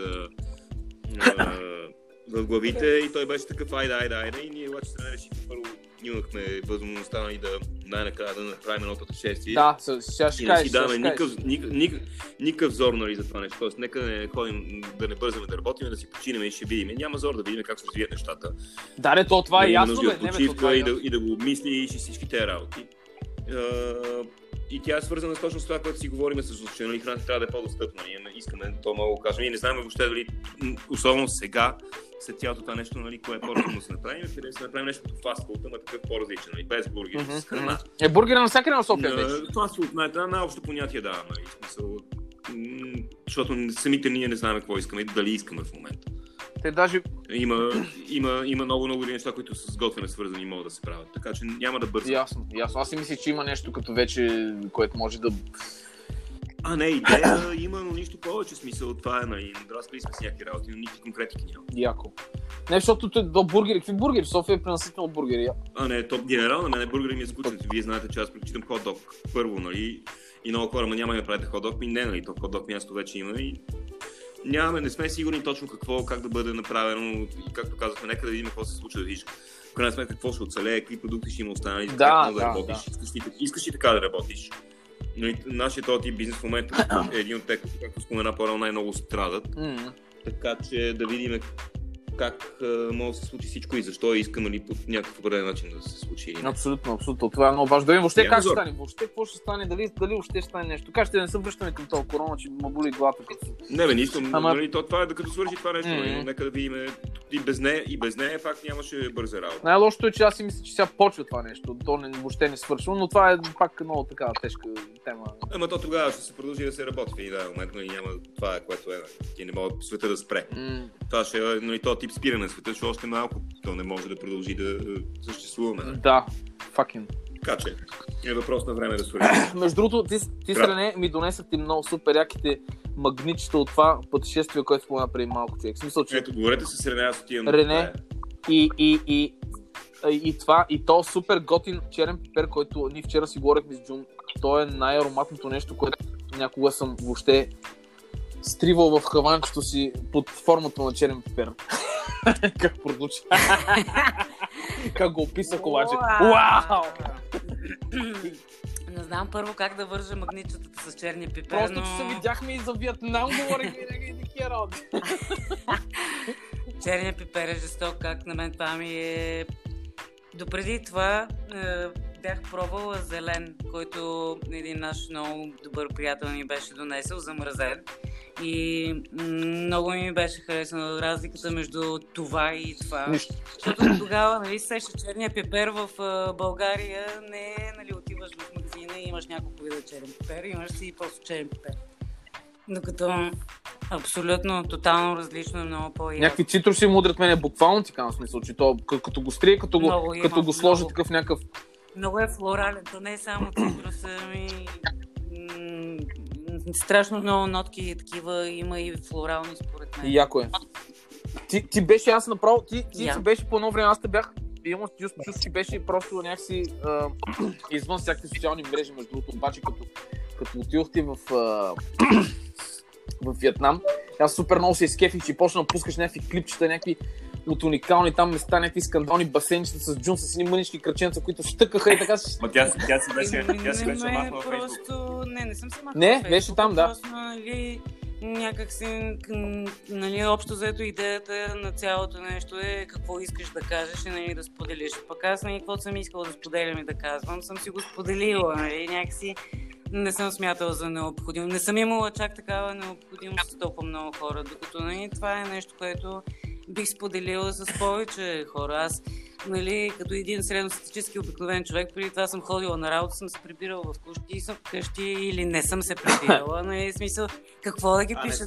в главите и той беше такъв, айде, айде, айде, и ние обаче се решихме първо, имахме възможността нали, да най-накрая да направим едно пътешествие. Да, с- сега ще И кажеш. ще кажеш. никакъв, никакъв, никакъв, никакъв зор нали, за това нещо. Тоест, нека да не ходим, да не бързаме да работим, да си починем и ще видим. Няма зор да видим как се развият нещата. Да, не, то това е да има ясно, от Не, бе, това е и, да, и да го обмисли и всички тези работи. И тя е свързана с точно с това, което си говорим с че нали, храната трябва да е по-достъпна. Ние искаме то много го кажем. Ние не знаем въобще дали, особено сега, след цялото това нещо, нали, кое е по-разумно да се направим, къде да се направим нещо като фастфуд, ама такъв по-различен, нали, без бургери, Мгм, с храна. Е, бургера навсякъде на София вече. Фастфуд, най- най- най-общо понятие да, нали, смисъл, защото самите ние не знаем какво искаме и дали искаме в момента. Те даже Има, има, има много, много неща, които с готвене свързани могат да се правят. Така че няма да бързам. Ясно, ясно. Аз си мисля, че има нещо като вече, което може да... А, не, идея има, но нищо повече смисъл. Това е, нали, надраскали сме с някакви работи, но никакви конкретики няма. Яко. Не, защото те- до бургери. Какви бургери? София е пренаситена от бургери. А, не, топ генерал, на мен бургери ми е скучен. Вие знаете, че аз предпочитам хот-дог. Първо, нали, и много хора, ма няма да правите хот-дог, ми не, нали, то хот-дог място вече има и нямаме, не сме сигурни точно какво, как да бъде направено и както казахме, нека да видим какво се случва да видиш. В крайна сметка, какво ще оцелее, какви продукти ще има останали, Да, как да, да, работиш, Искаш, ли, искаш ли така да работиш. Но и нашия този бизнес в момента е един от те, както спомена по-рано, най-много страдат. М. Така че да видим как а, може да се случи всичко и защо е искано ли по някакъв определен начин да се случи. Абсолютно, абсолютно. Това е много важно. Да видим въобще Няма как ще стане. Въобще какво ще стане, дали, дали въобще ще стане нещо. Как ще не се връщаме към този корона, че ма боли главата. Като... Не, бе, не искам. Ама- Нали, то, това е да като свърши това нещо. Нали, нека да видим. И без нея, и без нея пак нямаше бърза работа. Най-лошото е, че аз си мисля, че сега почва това нещо. То не, въобще не свършва, но това е пак много така тежка тема. Ама то тогава ще се продължи да се работи в един даден момент, нали, няма това е което е. нали. Ти не може света да спре. М. Това ще е нали, този тип спиране на света, защото още малко то не може да продължи да е, съществуваме. Нали. Да, факин. Така че е въпрос на време да свърши. Между другото, ти, ти стране ми донесат ти много супер яките магнитчета от това пътешествие, което спомена преди малко човек. Смисъл, че Ето, говорете с Рене, аз отивам. Рене. и, и, и, и, това, и то супер готин черен пипер, който ние вчера си говорихме с Джун. То е най-ароматното нещо, което някога съм въобще стривал в хаванчето си под формата на черен пипер. Как прозвучи? как го описах обаче? Вау! Не знам първо как да вържа магнитчетата с черния пипер, Просто, но че се видяхме и за Виетнам, говорихме и някакви такива работи. черния пипер е жесток, как на мен това ми е... Допреди това е, бях пробвала зелен, който един наш много добър приятел ми беше донесъл, замразен. И много ми беше харесана разликата между това и това. Нищо. Защото тогава, нали, сеща черния пипер в България, не е, нали, отиваш в магазина и имаш няколко вида черен пипер, имаш си и просто черен пипер. Докато абсолютно, тотално различно е много по-ясно. Някакви цитруси му удрят мене буквално ти казвам смисъл, че то като го стрие, като го, Много има, като го сложи много. такъв някакъв Много е флорален, то не е само цитруса, ми... м, страшно много нотки такива има и флорални според мен. И яко е. Ти, ти беше, аз направо, ти, ти Я. си беше по едно време, аз те бях, имам чувство, че беше просто някакси а, извън всякакви социални мрежи, между другото, обаче като, като отидох ти в, а, в Виетнам, аз супер много се изкефих, че почна да пускаш някакви клипчета, някакви от уникални там места, някакви скандални басейнчета с джун, с едни мънички кръченца, които щъкаха и така се... Ма тя, тя си беше, Еми, тя си не, беше не, махнала просто... Не, не съм се махнала Не, беше там, да. Просто, нали, някак си, нали, общо взето идеята на цялото нещо е какво искаш да кажеш и нали, да споделиш. Пък аз, нали, каквото съм искала да споделям и да казвам, съм си го споделила, нали, някакси не съм смятала за необходимо. Не съм имала чак такава необходимост с толкова много хора, докато нали, това е нещо, което бих споделила с повече хора. Аз нали, като един средностатически обикновен човек, преди това съм ходила на работа, съм се прибирала в къщи, съм къщи или не съм се прибирала, нали, смисъл, какво да ги неща?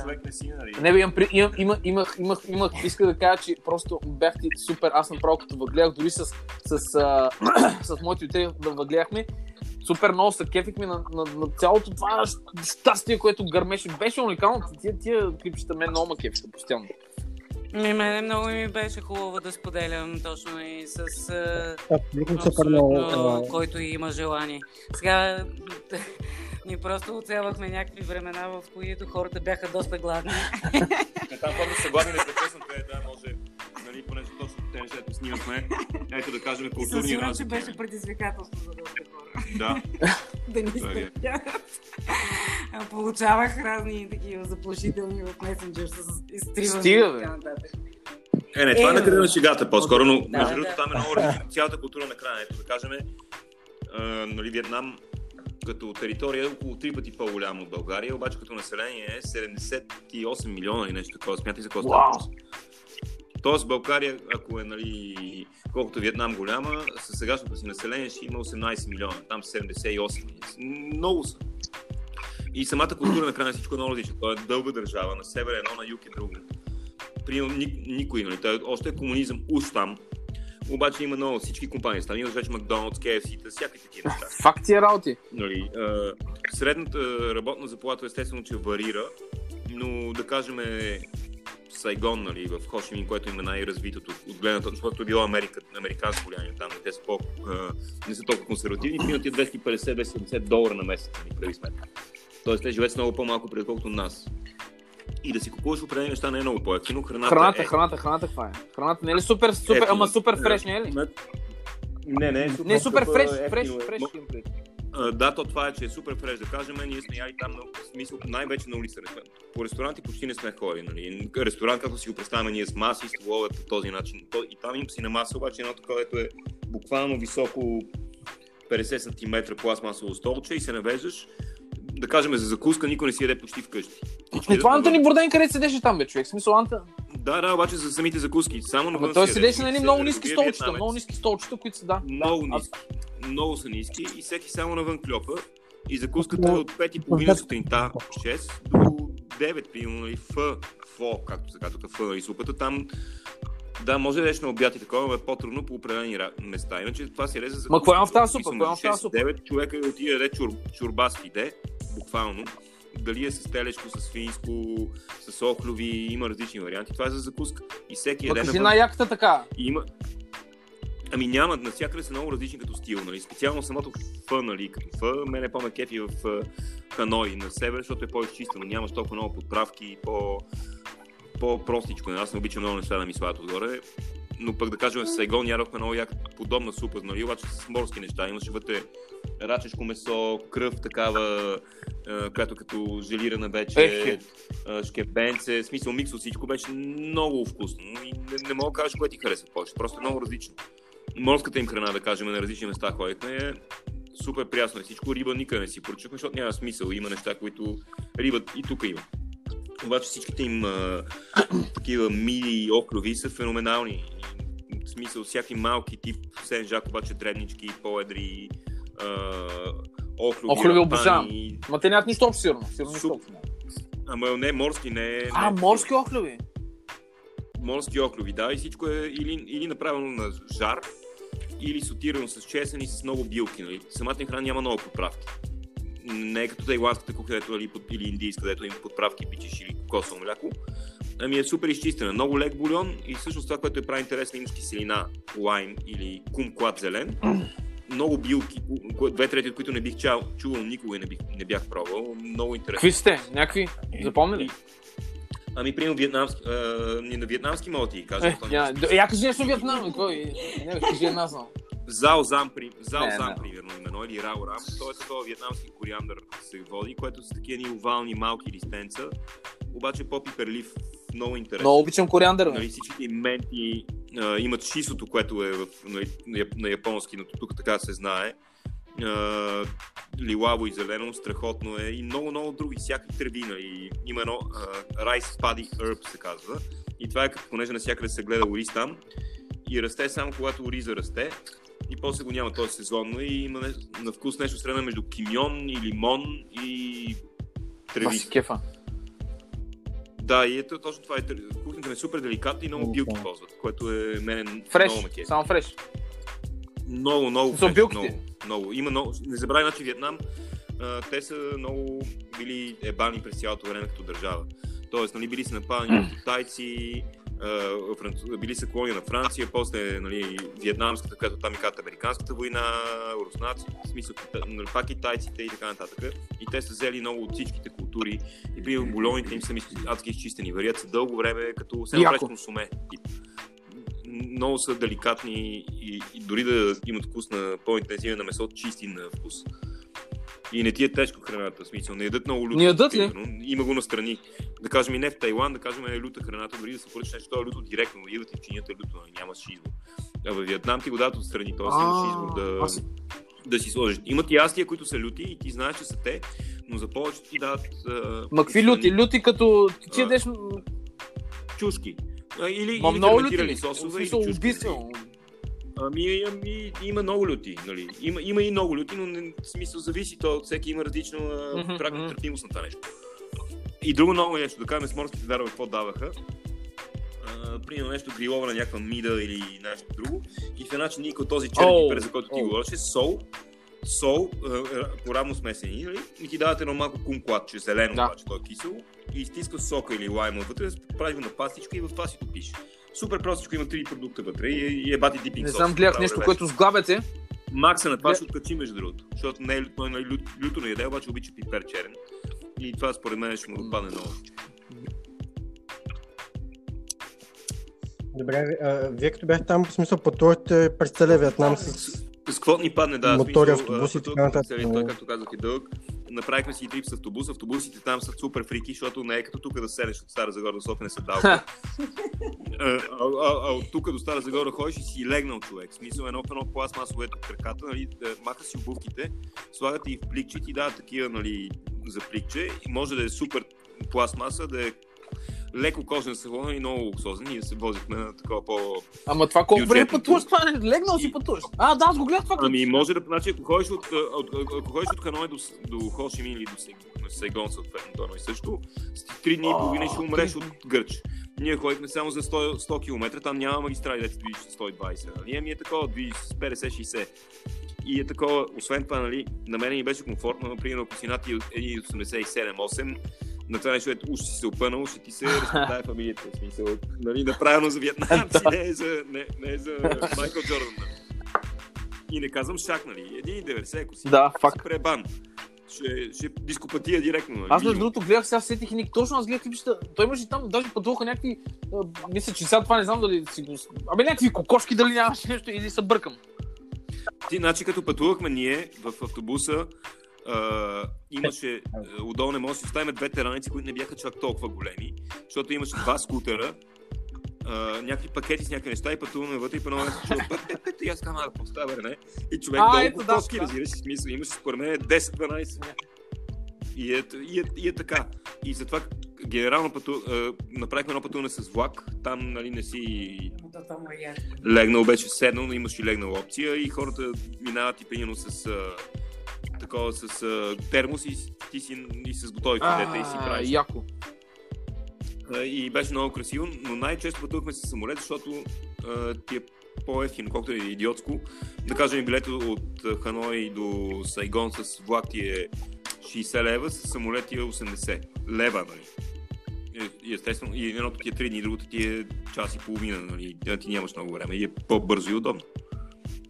човек не си, нали? Не, бе, имам, имах, имах, имах, имах, исках да кажа, че просто бях ти супер, аз направо като въгледах, дори с, с, а, с моите да въгледахме, супер много се кефихме на, на, на, цялото това щастие, което гърмеше. Беше уникално. Тия, тия клипчета мен много ме кефиха постоянно. Ми, мене много ми беше хубаво да споделям точно и с а, Абсолютно абсолютно, а, който има желание. Сега ние просто оцелвахме някакви времена, в които хората бяха доста гладни. Не, там хората са гладни непрекъснато, е, да, може, нали, понеже точно те неща, които снимахме, ето да кажем И със културни сигурност, че разлики. беше предизвикателство за доста хора. Да, да ни е. изтърпят. Получавах разни такива заплашителни от месенджер с изтриване Стига, и бе. Е, не, това е Е, на края на шегата по-скоро, но да, между другото да. там е много цялата култура на края. Ето да кажем, а, нали, Виетнам като територия е около три пъти по-голямо от България, обаче като население е 78 милиона или нещо такова. Смятай за какво става. Тоест България, ако е нали, колкото Виетнам голяма, със сегашното си население ще има 18 милиона, там 78. Много са. И самата култура на края всичко е много различна. Това е дълга държава, на север е едно, на юг е друго. Примерно ни, никой, нали? Той още е комунизъм уж там, обаче има много всички компании. Там имаш вече Макдоналдс, KFC, всякакви такива неща. Факт е работи. Нали, а, средната работна заплата естествено, че варира, но да кажем е Сайгон, нали, в Хошимин, което има най-развитото от гледна точка, защото е било Америка, американско влияние там, те са по, а, не са толкова консервативни, примерно ти 250-270 долара на месец, нали, прави сметка. Тоест те живеят с много по-малко преди колкото нас. И да си купуваш определени неща не е много по-ефтино. Храната, Храната, е... храната, храната каква е? Храната не е ли супер, супер, Ето, ама супер е, фреш, не е ли? Не, не е супер. Не, супер скъпа, фреш, ефтино фреш, е. фреш. Имам предвид. А, Да, то това е, че е супер фреш, да кажем. Ние сме яли там, в смисъл, най-вече на улица. По ресторанти почти не сме ходили. Нали. Ресторант, както си го представяме ние с маси, столове по този начин. И там им си на маса, обаче едно такова, което е буквално високо 50 см пластмасово столче и се навеждаш. Да кажем, за закуска никой не си яде почти вкъщи. Е, това ядат Антони. Бурден къде седеше там, бе, човек? Смисъл, Анта. Да, да, обаче за самите закуски. Само Ама навън той си на едни Се- много ниски другия столчета, много ниски столчета, които са, да. Много ниски. Много са ниски и всеки само навън кльопа. И закуската е от 5.30 сутринта 6 до 9, примерно, нали, Ф, ФО, както се казва, Ф, нали, супата. Там, да, може да еш на обяд и такова, но е по-трудно по определени места. Иначе това си резе за Ма какво има в тази супа? има между в тази 6 и супа? 9 човека и отиде да чур, чурба с фиде, буквално. Дали е с телешко, с свинско, с охлюви, има различни варианти. Това е за закуска. И всеки яде кажи навън. най-яката така. Има... Ами няма, навсякъде са много различни като стил, нали? Специално самото Ф, нали? Като Ф, мен е по-ме кефи в Ханой на север, защото е по-изчистено, нямаш толкова много подправки по... по-простичко. Аз не обичам много неща да ми слагат отгоре. Но пък да кажем в Сайгон ядохме много яка подобна супа, нали? Обаче с морски неща. Имаше вътре рачешко месо, кръв такава, която като желирана вече, Ехе. шкебенце, в смисъл микс от всичко беше много вкусно. И не, не мога да кажа кое ти хареса повече, просто е много различно. Морската им храна, да кажем, на различни места ходихме е супер прясно и всичко. Риба никъде не си поръчахме, защото няма смисъл. Има неща, които риба и тук има. Обаче всичките им а, такива мили и оклюви са феноменални. В смисъл, всяки малки тип сен жак, обаче дребнички, по-едри, а, охлюви, Охлюви обожавам. Ма те нямат нищо общо, сигурно. Сигурно Суп. общо. Ама не, морски, не. А, не, морски охлюви. морски оклюви, да, и всичко е или, или направено на жар, или сотирано с чесън и с много билки. Нали. Самата им храна няма много подправки. Не е като тайландската кухня, дето, или, под- или индийска, където има подправки, бичиш или кокосово мляко. Ами е супер изчистена. Много лек бульон и всъщност това, което е прави интересно, имаш киселина, лайм или кумклад зелен. Много билки, две трети от които не бих чал, чувал никога и не, бих, не бях пробвал. Много интересно. Какви сте? Някакви? Запомни ли? Ами, примерно, вьетнамски, а, на вьетнамски мога ти кажа. Е, я, я кажи нещо Виетнам. Кой? Не, кажи една знам. Зао Зам, при... Зао Не, Зам не. примерно, именно, или Рао Рам. Той е такова вьетнамски кориандър се води, което са такива ни овални малки листенца, обаче по-пиперлив, много интересно. Много обичам кориандър. Нали, всичките им менти а, имат шисото, което е в, нали, на, на японски, но тук така се знае. А, лилаво и зелено, страхотно е и много, много други, всякакви треви, нали. Има едно а, Rice Paddy Herb се казва. И това е като, понеже навсякъде се гледа ориз там, и расте само когато риза расте. И после го няма този сезонно и има не, на вкус нещо средно между кимьон и лимон и треви. си кефа. Да, и ето точно това е. Кухнята ми е супер деликатна и много билки ползват, което е мене Фреш, много ме кефи. само фреш. Много, много. Фреш, билките? Много, много. Има много. Не забравяй, значи Виетнам, те са много били ебани през цялото време като държава. Тоест, нали, били са нападани от китайци, били са колония на Франция, после нали, вьетнамската, която там и казват американската война, руснаци, в смисъл нали, пак китайците и така нататък. И те са взели много от всичките култури. И при бульоните им са адски изчистени. Варят се дълго време, като се направиш консуме. Много са деликатни и, и дори да имат вкус на по-интензивен на месо, чисти на вкус. И не ти е тежко храната, в смисъл. Не ядат много люто. Не ядат ли? примерно. Има го настрани. Да кажем и не в Тайланд, да кажем е люта храната, дори да се поръчаш нещо, е люто директно, идват и чинията е люто, нямаш избор. А в Виетнам ти го дадат отстрани, т.е. имаш избор да, аз- да си сложиш. Имат и ястия, които са люти и ти знаеш, че са те, но за повечето ти дават а, Ма какви люти? Люти като ти ядеш... чушки. Или, Ма или много люти сосове, или чушки. убийствено. Ами, ами, има много люти, нали? Има, има и много люти, но не, в смисъл зависи, то всеки има различна uh мгм. търпимост на това нещо. И друго много нещо, да кажем с морските дарове какво даваха. А, примерно нещо грилова на някаква мида или нещо друго. И в една чиника от този черен Оу, пипер, за който ти оу. говореше, сол, сол, а, поравно смесени, нали? И ти дават едно малко кумклад, зелено, Да. обаче, то е кисело. И изтискаш сока или лайма вътре, правиш го на пастичка и в това си топиш. Супер простичко, има три продукта вътре и, и е бати дипинг Не знам, гледах нещо, ревеш. което сглабяте. Макса на това Глед- ще откачи, между другото. Защото не е, той нали, лют, люто не яде, обаче обича пипер черен. И това според мен ще му допадне много. Добре, а, вие като бяхте там, в смисъл пътувахте през целия Виетнам с... С какво ни падне, да. Мотори, автобуси и така нататък. Той, както казах, е дълъг. Направихме си и трип с автобус. Автобусите там са супер фрики, защото не е като тук да седнеш от Стара Загора до София не са далко. а, а, от тук до Стара Загора ходиш и си легнал човек. В смисъл едно в едно пластмасово ето краката, нали, маха си обувките, слагате и в пликче, ти дават такива нали, за пликче и може да е супер пластмаса, да е леко кожен салон и много луксозен да се возихме на такова по... Ама това колко време пътуваш, това не легнал си пътуваш. А, да, аз го гледах това. Ами може да, значи ако ходиш от, от, ако ходиш от Ханой до, до Хошимин или до Сайгон, съответно, то и също, с три дни и половина ще умреш от гърч. Ние ходихме само за 100, 100 км, там няма магистрали, да ти движиш с 120. Нали? Ами е такова, движиш с 50-60. И е такова, освен това, нали, на мен ми беше комфортно, например, ако си над 1,87-8, на това нещо, ето, уж си се опънал, ще ти се разпитае фамилията. В смисъл, нали, направено за вьетнамци, не е за, не, не е за Майкъл Джордан. нали. И не казвам шак, нали, 1,90, ако си, Да, си факт. пребан. Ще, ще дископатия директно. Нали? Аз между другото гледах сега сетих и точно аз гледах клипчета. Той имаше там, даже пътуваха някакви, а, мисля, че сега това не знам дали си го... Абе някакви кокошки дали нямаше нещо или се бъркам. Ти, значи, като пътувахме ние в автобуса, а, имаше, а, отдолу не може да си оставим двете раници, които не бяха чак толкова големи, защото имаше два скутера, а, някакви пакети с някакви неща и пътуваме вътре и по едно се чува път, път, път, и аз казвам, да поставя, не? И човек А, долу ето, по да, разбираш, си смисъл, имаше според мен 10-12. И е, и, е, и е така. И затова генерално пъту, а, направихме едно пътуване с влак, там нали, не си е легнал беше седнал, но имаш и легнала опция и хората минават и примерно с а, такова с а, термос и, ти си и с готови филета и си правиш. Яко. А, И беше много красиво, но най-често пътувахме с самолет, защото а, ти е по-ефтино, колкото е идиотско. Да кажем, билето от Ханой до Сайгон с влак ти е 60 лева, с самолет ти е 80 лева, нали? Естествено, и едното ти е 3 дни, другото ти е час и половина, нали? Ти нямаш много време и е по-бързо и удобно.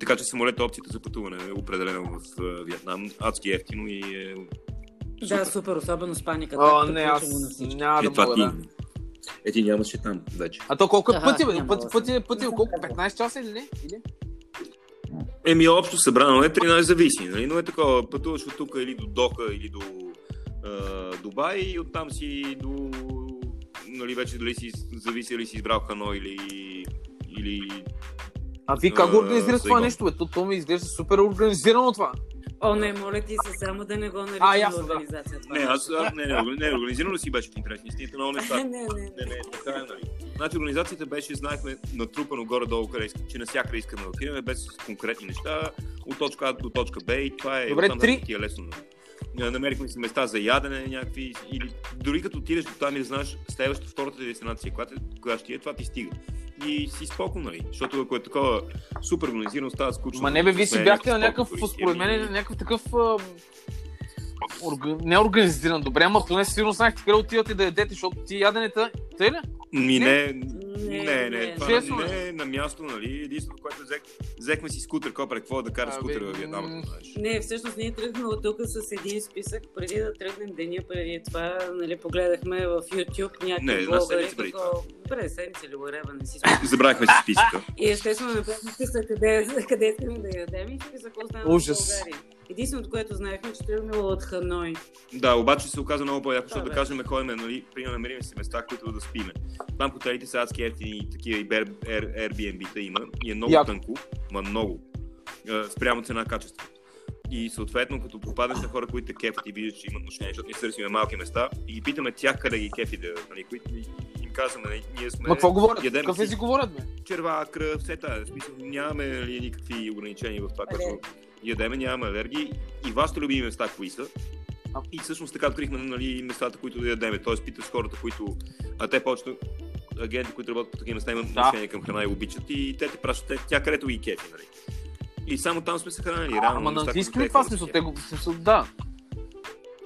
Така че самолет е опцията за пътуване е определено в Виетнам. Адски ефтино и е... Да, супер, особено с паниката. О, не, аз му на всички. няма е, да това мога да. Е, ти нямаше там вече. А то колко е пъти, бе? Пъти, пъти, пъти, колко? 15 часа или не? Или? Еми, общо събрано е 13 зависи, нали? но е такова, пътуваш от тук или до Доха, или до а, Дубай и оттам си до... Нали, вече дали си зависи дали си избрал Хано или... или... А вие как го организирате това нещо, бе? То, то ми изглежда супер организирано това. О, не, моля ти се, само да не го А, наричам ясно, да. организация. Това. Не, аз, не, не, не, организирано си беше в интерес. на Истината много неща. не, не, не. Не, не, така е, нали. Значи организацията беше, знаехме, натрупано горе-долу, къде иска, че навсякъде искаме да отидем, без конкретни неща, от точка А до точка Б и това е, Добре, три- нататък ти е лесно. Намерихме си места за ядене някакви, или дори като отидеш до там и да знаеш следващата, втората ти дестинация, която, която ще е, това ти стига. И си спокойно, нали? Защото ако е такова супер организирано, става скучно. Ма не бе, вие си бяхте на някакъв, според мен, някакъв такъв... а, орга- Не организиран, добре, ама поне сигурно знаехте къде отивате да ядете, защото ти яденета... Тъй ли? Ми не, Не, не, не, не. това Честно, не е на място, нали? Единствено, което взех, взехме си скутер, копер, какво да кара Абе, скутер във Виетнам. Не, всъщност ние тръгнахме от тук с един списък, преди да тръгнем деня, преди това, нали, погледахме в YouTube някакви Не, една седмица преди такова- Добре, седмица или whatever, не си спомням. Забравихме си списъка. И естествено направихме списък къде, къде искаме да ядем и списък остана в. България. Единственото, което знаехме, че тръгнем от Ханой. Да, обаче се оказа много по-яко, защото Да, да кажем, ходим, нали, примерно намерим си места, които да спиме. Там хотелите са адски ефтини, такива и Air- Air- Airbnb-та има и е много Яко. тънко, ма много, спрямо цена-качество. И съответно, като попадаш на хора, които те кефят и виждаш, че имат отношение, защото ние търсиме малки места и ги питаме тях къде ги кефи да, нали, които и- им казваме, нали, ние сме... Ма какво говорят? ядем Какъв си език говорят, бе? черва, кръв, все тая. В смисъл, нямаме нали, никакви ограничения в това, което ядеме, нямаме алергии. И вашите любими места кои са? А. И всъщност така открихме нали, местата, които да ядеме. Тоест питаш хората, които... А те повечето агенти, които работят по такива места, имат Да. отношение към храна и обичат. И те те пращат тя където ги кефи, нали? И само там сме се хранили. Реално, Ама на английски ли това смисъл? Те го... смисъл, Да.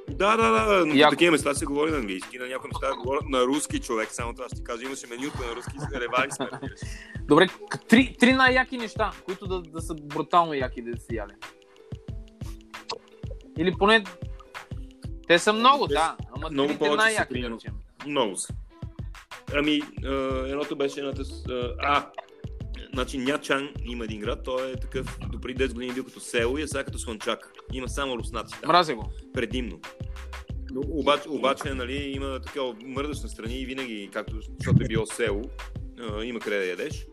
Да, да, да, но Яко. такива места се говори на английски, на някои места говорят на руски човек, само това ще ти кажа, имаше менюта на руски, ревали сме. Добре, три, три най-яки неща, които да, да са брутално яки да се яде. Или поне... Те са много, Те да. са Ама много повече са, най-яки, да примерно. речем. Много са. Ами, едното беше едната а, значи Нячан има един град, той е такъв, допреди 10 години бил като село и е сега като слънчак. Има само руснаци там, Мразя го. предимно. Но, обаче, обаче, нали, има такова мърдаш на страни и винаги, както, защото е било село, има къде да ядеш.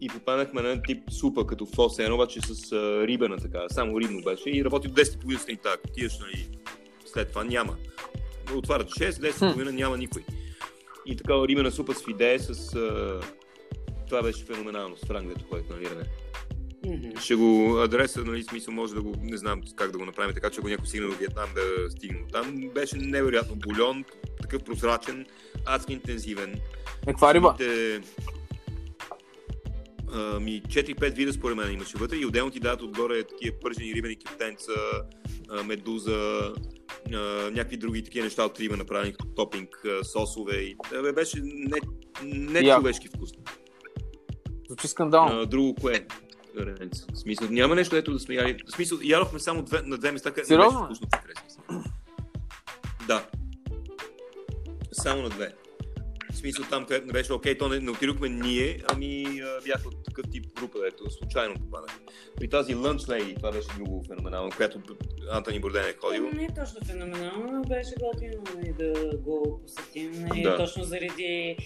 И попаднахме на тип супа, като фосен, обаче с а, рибена така, само рибно беше и работи до 10 половина сутринта, ако отидеш, нали, след това няма. Отварят 6, 10 Хм. половина няма никой. И такава рибена супа с фидея с... А... Това беше феноменално с Франк, дето ходих на Лиране. Мгм. Ще го адреса, нали, смисъл може да го, не знам как да го направим, така че ако някой стигне до Виетнам да стигне до там. Беше невероятно бульон, такъв прозрачен, адски интензивен. Каква риба? Самите, Ами 4-5 вида според мен имаше вътре и отделно ти дадат отгоре такива пържени рибени кептенца, а, медуза, а, някакви други такива неща от риба направени като топинг, а, сосове и бе, беше не, не човешки вкус. Звучи скандално. А, друго кое? Ренец. В смисъл, няма нещо, ето да сме яли. В смисъл, ядохме само две, на две места, където не беше Сериозно? вкусно смисъл. Да. Само на две. В смисъл там, където не беше окей, то не, не отидохме ние, ами бях от такъв тип група, ето случайно попадах. При тази Lunch Lady, това беше друго феноменално, което Антони Борден е ходил. Не е точно феноменално, но беше готино нали, да го посетим. Нали, Да. Точно заради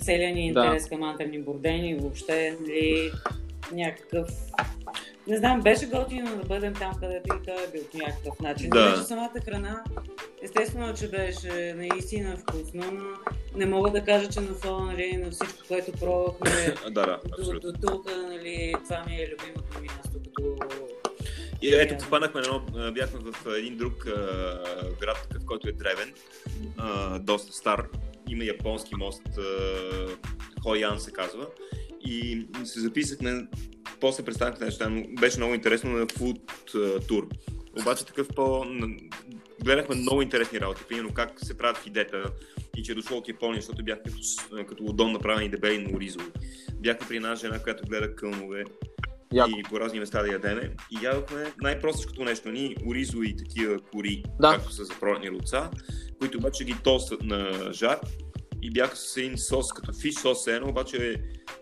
целият ни Да. интерес към Антони Борден и въобще нали, някакъв... Не знам, беше готино да бъдем там, където и той е бил по някакъв начин. Да. Вече самата храна, естествено, че беше наистина вкусно, но не мога да кажа, че на фона нали, на всичко, което пробвахме да, да, до, до тук, нали, това ми е любимото място, като И ето, попаднахме на едно, бяхме в един друг а, град, такъв, който е древен, а, доста стар. Има японски мост, а, Хоян се казва. И се записахме, после представихме неща, беше много интересно на фуд тур. Обаче такъв по... Гледахме много интересни работи, примерно как се правят фидета и че е дошло от Япония, защото бяха като, като лодон направени дебели на оризови. Бяхме при една жена, която гледа кълнове, Яко. и по разни места да ядеме. И ядохме най-простичкото нещо, ни оризо и такива кори, Да. както са за пролетни руца, които обаче ги тостат на жар и бяха с един сос, като фиш сос едно, обаче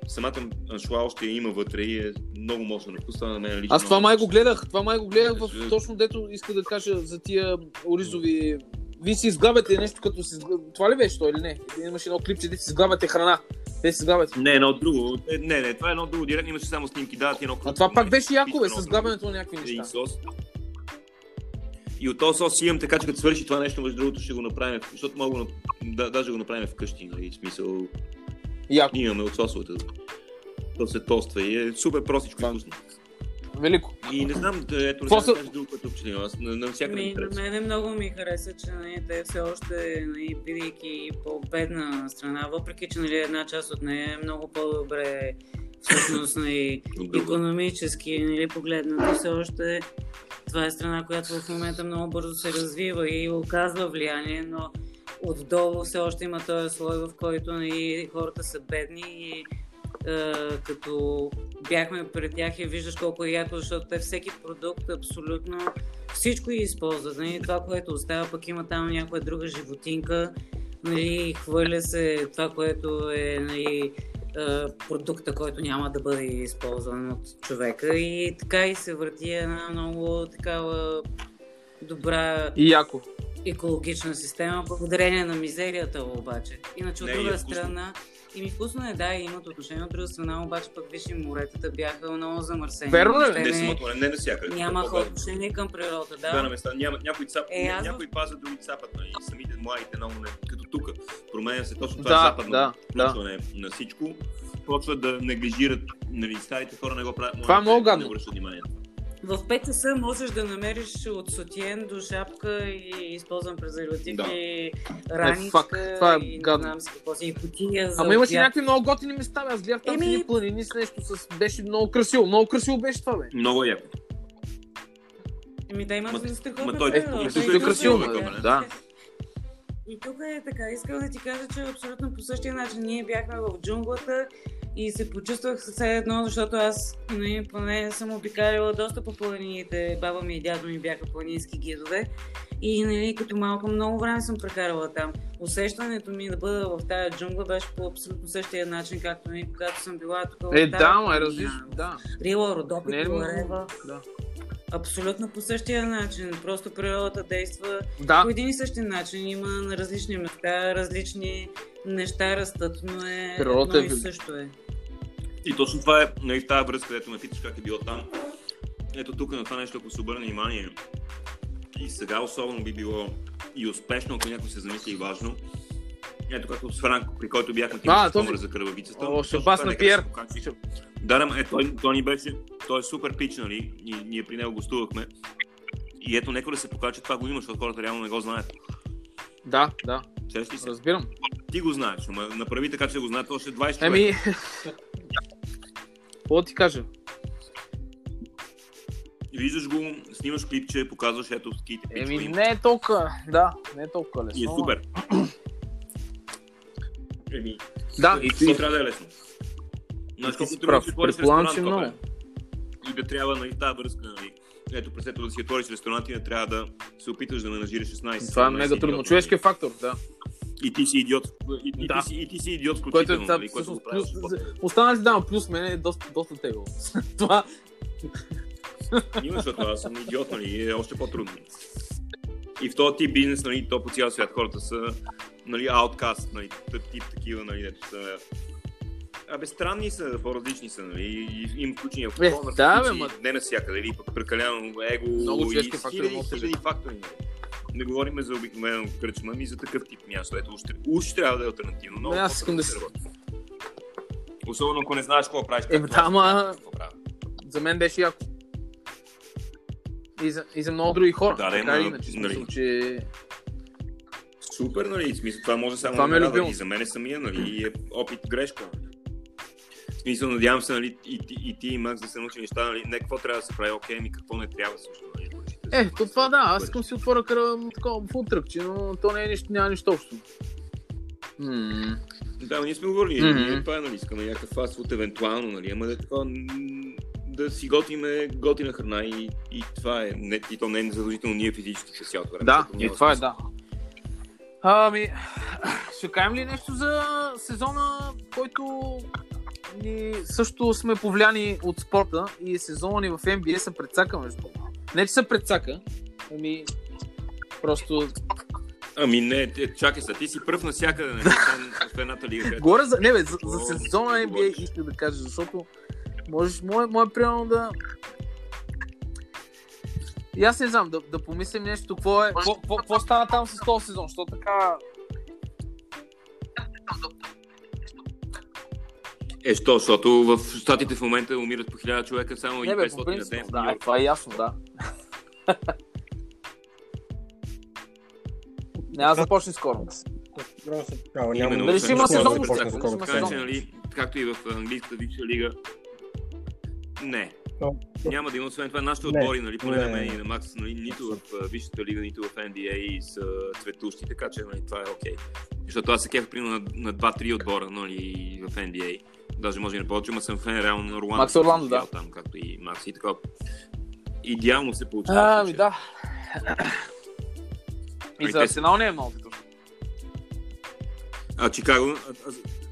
самата аншуа още я има вътре и е много мощно на вкус. Това на мен лично Аз това май го гледах, това май го гледах в Беше- точно дето иска да кажа за тия оризови... Вие си изглабяте нещо като си... Това ли беше то или не? Имаше едно клипче, де си изглабяте храна. Те си изглабяте. Не, едно друго. Е, Не, не, това е едно друго. Директно имаше само снимки. Да, ти едно А това пак беше яко, бе, с глабането на някакви неща. сос. И от този сос имам така, че като свърши това нещо, между другото ще го направим, защото мога да, даже го направим вкъщи, нали, в смисъл, Яко. имаме от сосовете. То се тоства и е супер простичко и вкусно. Велико. И не знам, да, ето, Какво знам са- да кажа друго, което е впечатлило. Аз на, на всяка Ми, ми на харесва. мен много ми хареса, че нали, те все още, нали, бидейки по-бедна страна, въпреки че нали, една част от нея е много по-добре всъщност нали, От друга. економически нали, погледнато, все още това е страна, която в момента много бързо се развива и оказва влияние, но отдолу все още има този слой, в който нали, хората са бедни и като бяхме пред тях и виждаш колко е яко, защото те всеки продукт абсолютно всичко използват. Нали? Това, което остава, пък има там някоя друга животинка, нали? хвърля се това, което е нали, е, продукта, който няма да бъде използван от човека и така и се върти една много такава добра И яко. екологична система, благодарение на мизерията обаче. Иначе от е друга вкусно. страна, и ми вкусно е, да, и имат отношение, от друга страна, обаче пък виж и моретата бяха много замърсени. Верно ли? Не не- не навсякъде. Нямаха По-гадно. отношение към природа, Да, на да. места. Няма, някои, цап, Е, аз някои пазят, други цапат. Нали? Самите младите много не, като тук. Променя се точно това Да, западно да, да. на всичко. Почват да неглижират, нали, старите хора не го правят. Това е много гадно. Не обръщат внимание. В 5 часа можеш да намериш от сотиен до шапка и използвам презерватив Да. и раничка фак, това е и не гадно. знам си какво си, и кутия за Ама имаше някакви много готини места. Аз гледах там Еми- планини с нещо с... Беше много красиво. Много красиво беше това, бе. Много яко. Еми да има Ма- за страхотна ма той- природа. той е красиво, бе, бе, да. И тук е така, искам да ти кажа, че абсолютно по същия начин ние бяхме в джунглата и се почувствах все едно, защото аз нали, поне съм обикаляла доста по планините. Баба ми и дядо ми бяха планински гидове. И нали, като малко много време съм прекарала там. Усещането ми да бъда в тази джунгла беше по абсолютно същия начин, както нали, когато съм била тук Е, да, ма е различно. Да. Рила, Родопи, Не е ли Коларева. Да. Абсолютно по същия начин. Просто природата действа Да. по един и същи начин. Има на различни места, различни неща растат, но е Природата едно е и също е. И точно това е, нали, в тази връзка, където ме питаш как е било там. Ето тук на това нещо, ако се обърне внимание, и сега особено би било и успешно, ако някой се замисли и важно. Ето както с Франко, при който бяхме ти А, този- за кръвавицата. О, нека Пиер. да се покачи. Да, да, ма, е, той, той ни беше, той е супер пич, нали, и ние при него гостувахме. И ето, нека да се покаже, това го има, защото хората реално не го знаят. Да, да. Ли се? Разбирам. Ти го знаеш, ама направи така, че го знаят още 20 човека. Еми... Какво да ти кажа? Виждаш го, снимаш клипче, показваш ето ските пичове. Еми, не е толкова... Да, не е толкова лесно. И е супер. Еми, Да, и и ти... трябва да е лесно. Знаеш колко си трудно прав. си отвориш ресторант, че много. И да трябва, нали, тази връзка, нали. Ето, през да си отвориш ресторант и не трябва да се опиташ да менажираш 16. Това е 17 мега трудно. Човешкият фактор, да. нали. И ти си идиот. И, и, Да. ти, си, и ти си идиот Което е включително, това, нали, който всъщност, го правиш. плюс... Останалите дама плюс мен е доста, доста тегло. Това... Има, защото аз съм идиот, нали, и е още по-трудно. И в този тип бизнес, нали, то по цял свят хората са, нали, ауткаст, нали, тъп тип такива, нали, дето са... Абе, странни са, по-различни са, нали, и им включени алкохол, Е, да, бе, ма- не навсякъде, или пък прекалено его Много и хиляди, хиляди фактори. нали. Не говорим за обикновено кръчма, ми за такъв тип място. Ето, уж, уж трябва да е альтернативно. Много Не, аз искам да работи. Особено ако не знаеш какво правиш. Е, да, ама-. За мен беше яко. И за, и за много други хора. Да, да, така иначе. нали. Смисъл, че... Супер, нали? В смисъл, това може само Това да е радва любимо. и за мен е самия, нали? И е опит грешка. В смисъл, надявам се, нали, и, ти, и ти, и Макс да се научи неща, нали, не какво трябва да се прави, окей, ми какво не трябва също, нали, Е, се- то това да, аз искам си отворя къра, такова фултръкче, но то не е нищо, няма нищо общо. М, Да, но ние сме говорили, ние това е, нали, искаме някакъв фастфуд евентуално, нали, ама да е такова, да си готиме готина храна и, и това е, не, и то не е задължително ние физически през цялото време. Да, и това е да. Ами, ще кажем ли нещо за сезона, който ни също сме повлияни от спорта и сезона ни в NBA се предсака между. Не, че се предсака, ами просто... Ами не, те, чакай са, ти си пръв навсякъде, нали, освен, освен едната лига. Говоря за... Не бе, за, за сезона. NBA исках да кажа, защото можеш, мое, мое примерно да... И аз не знам, да, да помислим нещо, какво е, какво, стана там с този сезон, защото така... Е, що? Защото в Штатите в момента умират по 1000 човека само и Не бе, 500 по на принцип, ден. да, Йорк. това е ясно, да. Няма да започне скоро. Именно, Дали ще има сезон Така че, нали, както и в английската висша лига, не. Няма да има, освен това, нашите Не. отбори, нали, поне Не. на мен и на Макс, нали, нито в Висшата лига, нито в NBA са цветущи, така че нали, това е окей. Защото аз се кеф примерно на, на 2-3 отбора нали, в NBA. Даже може и на повече, но съм фен реално на Орландо. Макс Орландо, да. Там, както и Макс и така. Идеално се получава. Ами да. И за Арсенал не е много точно. А Чикаго... А,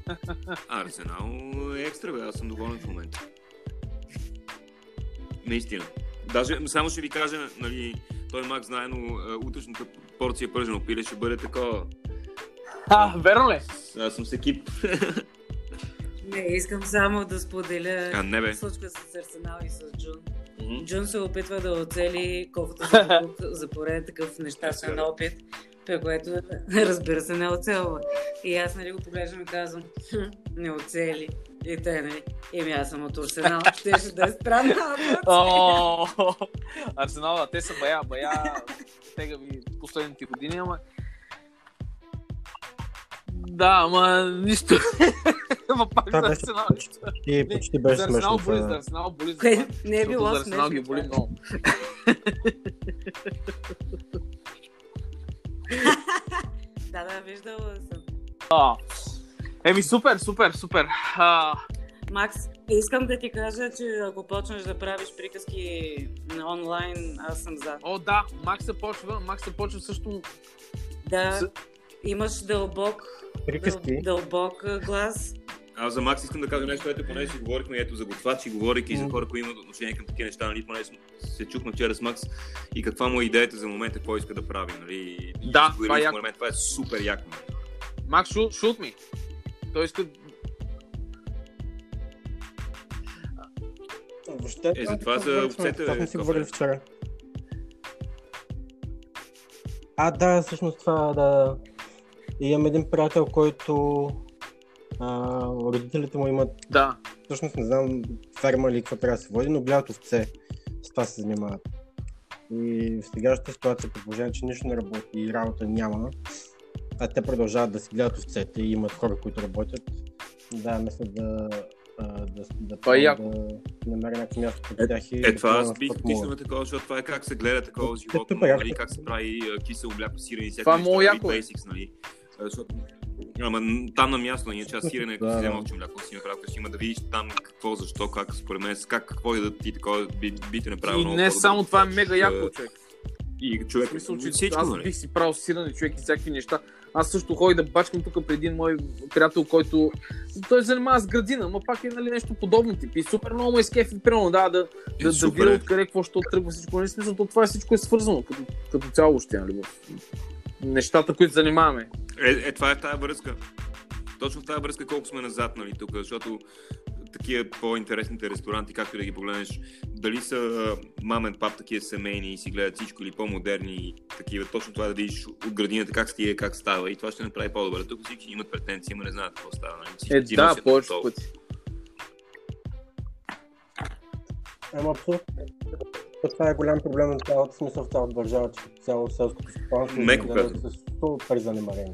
а, а, Арсенал е екстра, бе. Аз съм доволен в момента. Наистина. Даже само ще ви кажа, нали, той Мак знае, но утрешната порция пържено пиле ще бъде такова. А, верно ли? Аз съм с екип. Не, искам само да споделя А, не бе. случка с Арсенал и с Джун. Мгм. Джун се опитва да оцели колкото за Букук за пореден такъв нещастен Сега. опит, при което разбира се не оцелва. И аз нали го поглеждам и казвам, «Хм, не оцели. И те, нали, еми аз съм от Арсенал, ще ще да е странно. О, Арсенал, да, те са бая, бая тегави последните години, ама... Да, ама нищо. Ама пак за Арсенал нищо. И почти беше За Арсенал смешно. боли, за. Арсенал боли. не е било за Арсенал ги смешно. боли много. Да, да, виждала съм. Еми, супер, супер, супер. А, Макс, искам да ти кажа, че ако почнеш да правиш приказки на онлайн, аз съм за. о, да, Макс се почва, Макс се почва също. Да, С- имаш дълбок, Приказки. дъл, дълбок глас. Аз за Макс искам да кажа нещо, ето поне си говорихме ето за готвачи, говорейки и за хора, които имат отношение към такива неща, нали, поне се чухме вчера с Макс и каква му е идеята за момента, какво иска да прави, нали. Да, това е яко. мен това е супер яко. Макс, шут, шут ми. Той иска... Въобще, Е, затова това за овцете, сме си говорили вчера. А, да, всъщност това да... Имам един приятел, който а, родителите му имат, Да. всъщност не знам ферма или какво трябва да се води, но гледат овце. С това се занимават. И в сегашната ситуация, положение, че нищо не работи и работа няма, а те продължават да си гледат овцете и имат хора, които работят, да, мисля да, да, да, е да, намеря някакво място при тях и Е, да това аз бих на такова, защото това е как се гледа такова Е, животно, нали, яко. как се прави кисело мляко, сирене и всякакви е неща, нали, е. basics, нали. Защото, ама там на място, иначе аз сирене, ако Да, си взема овче мляко, си направил къщи, има да видиш там какво, защо, как, според мен, как, какво е да ти такова, би, би те направило И много не само това е мега яко, човек. И човек, смисъл, че всичко, аз нали? бих си правил сиране човек и всякакви неща. Аз също ходя да бачкам тук преди един мой приятел, който той се занимава с градина, но пак е нали, нещо подобно тип. И супер много ме скефи, примерно, да, да, Е, да, да супер е. откъде какво ще тръгва всичко. Нали, смисъл, то това е всичко е свързано като, като цяло въобще, нали, в нещата, които занимаваме. Е, е, това е тази връзка. Точно в тази връзка колко сме назад, нали, тук, защото такива по-интересните ресторанти, както и да ги погледнеш, дали са мамен пап, такива семейни и си гледат всичко или по-модерни и такива, точно това да видиш от градината как стига, как става и това ще направи по-добре. Тук всички имат претенции, ама не знаят какво става. Нали? Всички Е, да, носят повече готово. пъти. Ама абсолютно. Това е голям проблем на цялата смисъл в цялата държава, че като цяло селското стопанство Меко да, казано. Супер занемарени.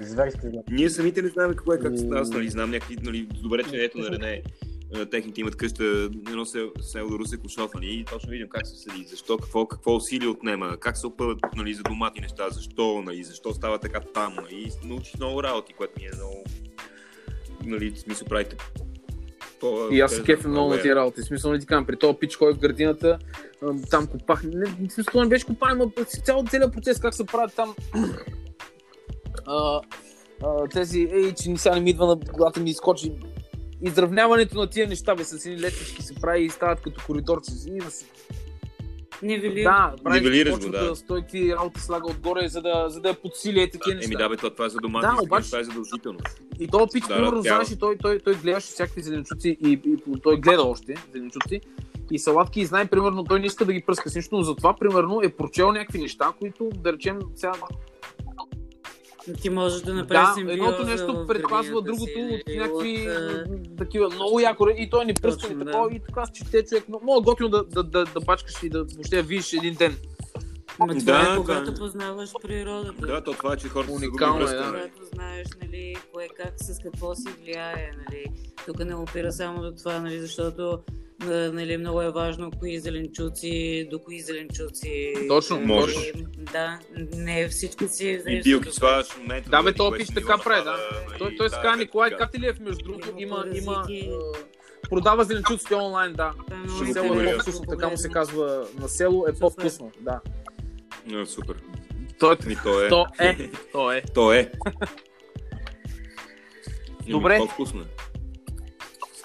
Зверски занемарени. Ние самите не знаем какво е, как се става, нали, знам някакви, нали, добре, че ето на Рене, техните имат къща, едно село, село до Русе Кошов, нали, и точно видим как се съди, защо, какво, какво усилие отнема, как се опъват, нали, за домати неща, защо, нали, защо става така там, нали, и научих много работи, което ми е много, нали, смисъл правите по... И аз се кефя много на тия работи. Смисъл, не ти казвам, при този пич, който в градината, там копах. Не, в смисъл, не беше копане, но цял целият процес, как се правят там. а, а, тези, ей, че ни сега не ми идва на главата ми изкочи. Изравняването на тия неща, бе, с едни летвички се прави и стават като коридорче. И да се... Нивелир. Да, прави, Нивелираш го, почва да. ти работа слага отгоре, за да, за да я подсили е такива неща. Еми да, бе, това, това е за домати, Да, обаче- това е задължително. И този пич, Да, примерно, тя- знаеш, и той, той, той гледаше всякакви зеленчуци и, и, той гледа още зеленчуци. и салатки и знае, примерно, той не иска да ги пръска с нищо, но затова, примерно, е прочел някакви неща, които, да речем, сега Ти можеш да направиш да, едното нещо предпазва си, другото от или някакви от, такива много яко и той ни пръска и да. такова и така чете човек. Но много готино да, да, да, да бачкаш и да въобще видиш един ден. Ма това Да, е когато да. познаваш природата. Да, то това е, че хората са Уникално загубили е, връзка, да. Когато знаеш, нали, кое как, с какво си влияе, нали. Тук не опира само до това, нали, защото нали, много е важно кои зеленчуци, до кои зеленчуци. Точно, нали, можеш. Да, не всички си И билки слагаш метро. Да, бе, еди то си така прави, да. напада, нали, Той, той да, казва е Николай. Катилев, между другото, Има има, продава зеленчуците онлайн, да. Ще го село е по-вкусно, така му се казва. На село е по-вкусно, да. А, Супер. Той, Ми то е. то е, то е. То е. Добре. По-вкусно е.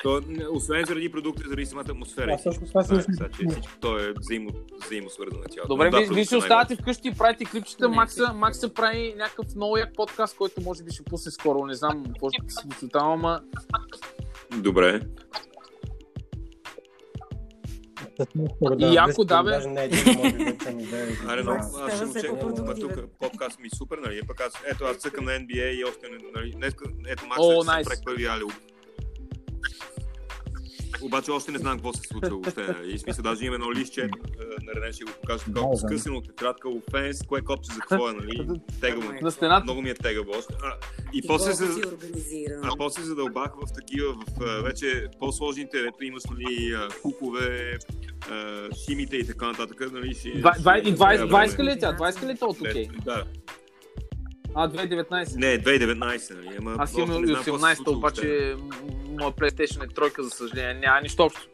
То, освен заради продукта, заради самата атмосфера. Аз също това си е, мисля. че всичко, то е взаимо, взаимосвързано цялото. Добре, да, вие, си е оставате вкъщи и правите клипчета. Макса. Макса прави някакъв много як подкаст, който може би ще пусне скоро. Не знам какво ще се случи там, ама Добре. И яко, да, бе. Да е. Аре, но Да. аз ще по-продуктивен. тук подкаст ми е супер, нали? Пък аз, ето, аз цъкам на NBA и още нали? Днес, ето, Макс, се първи алиуп. Обаче още не знам какво се случва въобще? И смисъл, даже има едно листче, е, на Рене ще го покажа така, да. скъсено от тетрадка, офенс, кое копче за какво е, нали? Тегаво. на стената. Много ми е тегаво още. А, и И после се... А после задълбах в такива, в вече по-сложните, ето имаш нали, хукове, шимите и така нататък. Нали, ще, Два- два- и ще- 20 трябва 20 ли е тя? 20 ли е то от окей? Да. А, 2019. Не, 2019, нали? Ама, Аз имам не и знам какво се 18, случва обаче моя PlayStation е тройка, за съжаление. Няма нищо общо.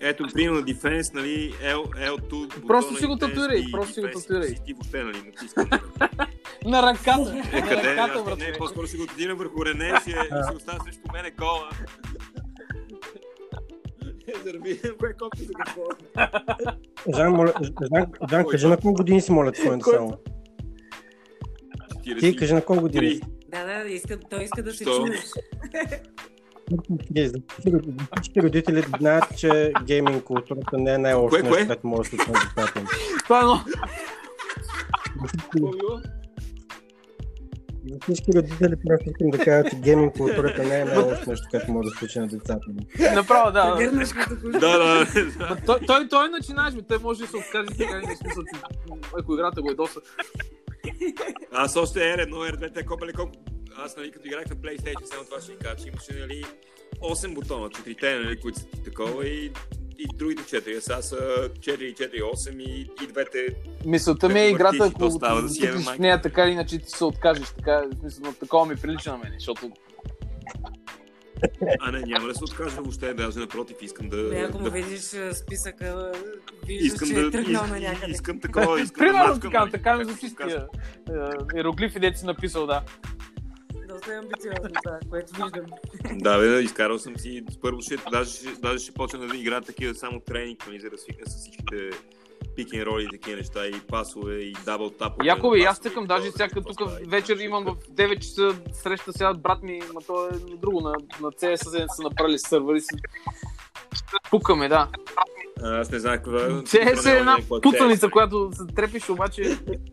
Ето, примерно Defense, нали, L, L2, Просто си го татуирай, и просто си го татуирай. Си ти въобще, нали, натискам. На ръката. Е, На къде? ръката, брат. не, по-скоро ще го татуирам върху Рене, ще, ще остава срещу мене гола. За да видим кое копче за какво. Жан, моля, Жан, Жан, кажи на колко години си моля твоето Кой? само. Ти кажи на колко години си. Да, да, иска, той иска да се чуеш. Всички родители знаят, че гейминг културата не е най-лошо нещо, кое? което може да се децата им. Това е много. За всички родители просто искам да кажа, че гейминг културата не е най-лошо нещо, което може да се случи на децата им. Направо, да. Куш. Да, да. Ма Той, той, той начинаеш, бе. той може да се откаже сега не смисъл, ако играта го е доста. Аз още R1, R2, те копали колко... Аз, нали, като играх на PlayStation, само това ще ви кажа, че имаше, нали, 8 бутона, 4-те, нали, които са ти такова и, и другите 4. Сега са 4, 4, 8 и, и двете... Мисълта ми е играта, ако става да си цъкнеш в нея така или иначе ти се откажеш. Така, смисъл, на такова ми прилича на мен, защото А, не, няма да се откажа въобще, даже напротив, искам да... Бе, ако му да видиш списъка, виждаш, искам че да... е тръгнал на някъде. Искам такова, искам Примерно да мачкам, така, нали, така ми звучи с тия е, иероглифи, дете си написал, да. Доста е амбициозно това, което виждам. Да, бе, да, изкарал съм си. Първо ще, даже, даже ще почна да играя такива само тренинг, нали, за да свикна с всичките пикен роли и такива неща, и пасове, и дабл тапове. Яко бе, и аз и даже какво тук вечер имам в 9 часа среща сега брат ми, ма то е на друго, на, на CS са направили сървъри си. Пукаме, да. Аз не знам какво е. CS е една Какво е която се трепиш, обаче...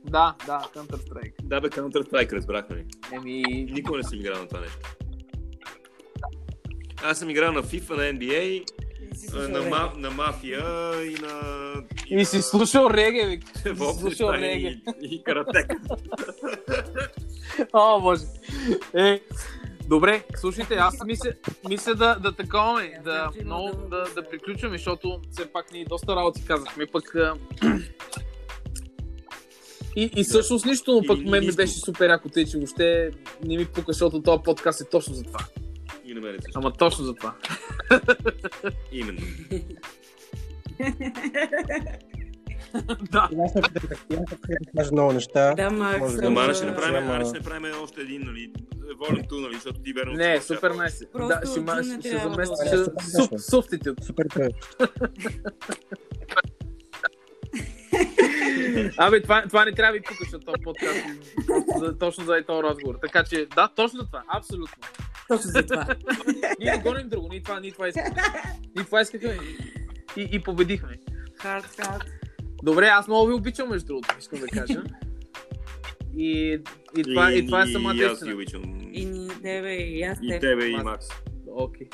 Да, да, Counter-Strike. Да, бе, Counter-Strike разбрах, нали? Еми, Никога не съм играл на това нещо. Аз съм играл на FIFA, на NBA, И на, ма, на мафия и на... и си слушал реге, вик. И слушал и, реге. и каратека. О, боже. Е, добре, слушайте, аз мисля, мисля да, да таковаме, да, много, да, да- приключваме, защото все пак ни доста работи казахме, пък и, и всъщност нищо, но пък мен ми беше супер яко те, че въобще не ми пука, защото този подкаст е точно за това. И на мен също. Ама точно за това. Именно. да. Аз не питам как кажа много неща. Да, Макс. Да аре ще направим, ще още един, нали, волен ту, нали, защото ти верно... Не, супер найс. Да, ще, заместиш субститут. Супер. Абе, това, това не трябва да ви пука, защото този подкаст за, точно за този разговор. Така че, да, точно за това, абсолютно. Точно за това. Ние не гоним друго, ние това, ние това искаме. Ние това искахме. и, и победихме. Хард, хард. Добре, аз много ви обичам, между другото, искам да кажа. И, и, това, и, това е самата И аз истина. обичам. И тебе, и аз И теб. тебе, и. Макс. Окей.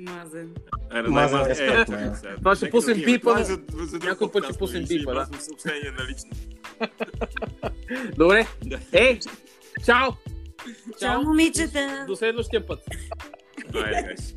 Мазен. Айде, Мазен Е. Това ще пуснем Това е Някой път ще пуснем да. изпращам съобщение на лично. Добре. Ей, чао! Чао, момичета! До следващия път. Айде, гайс.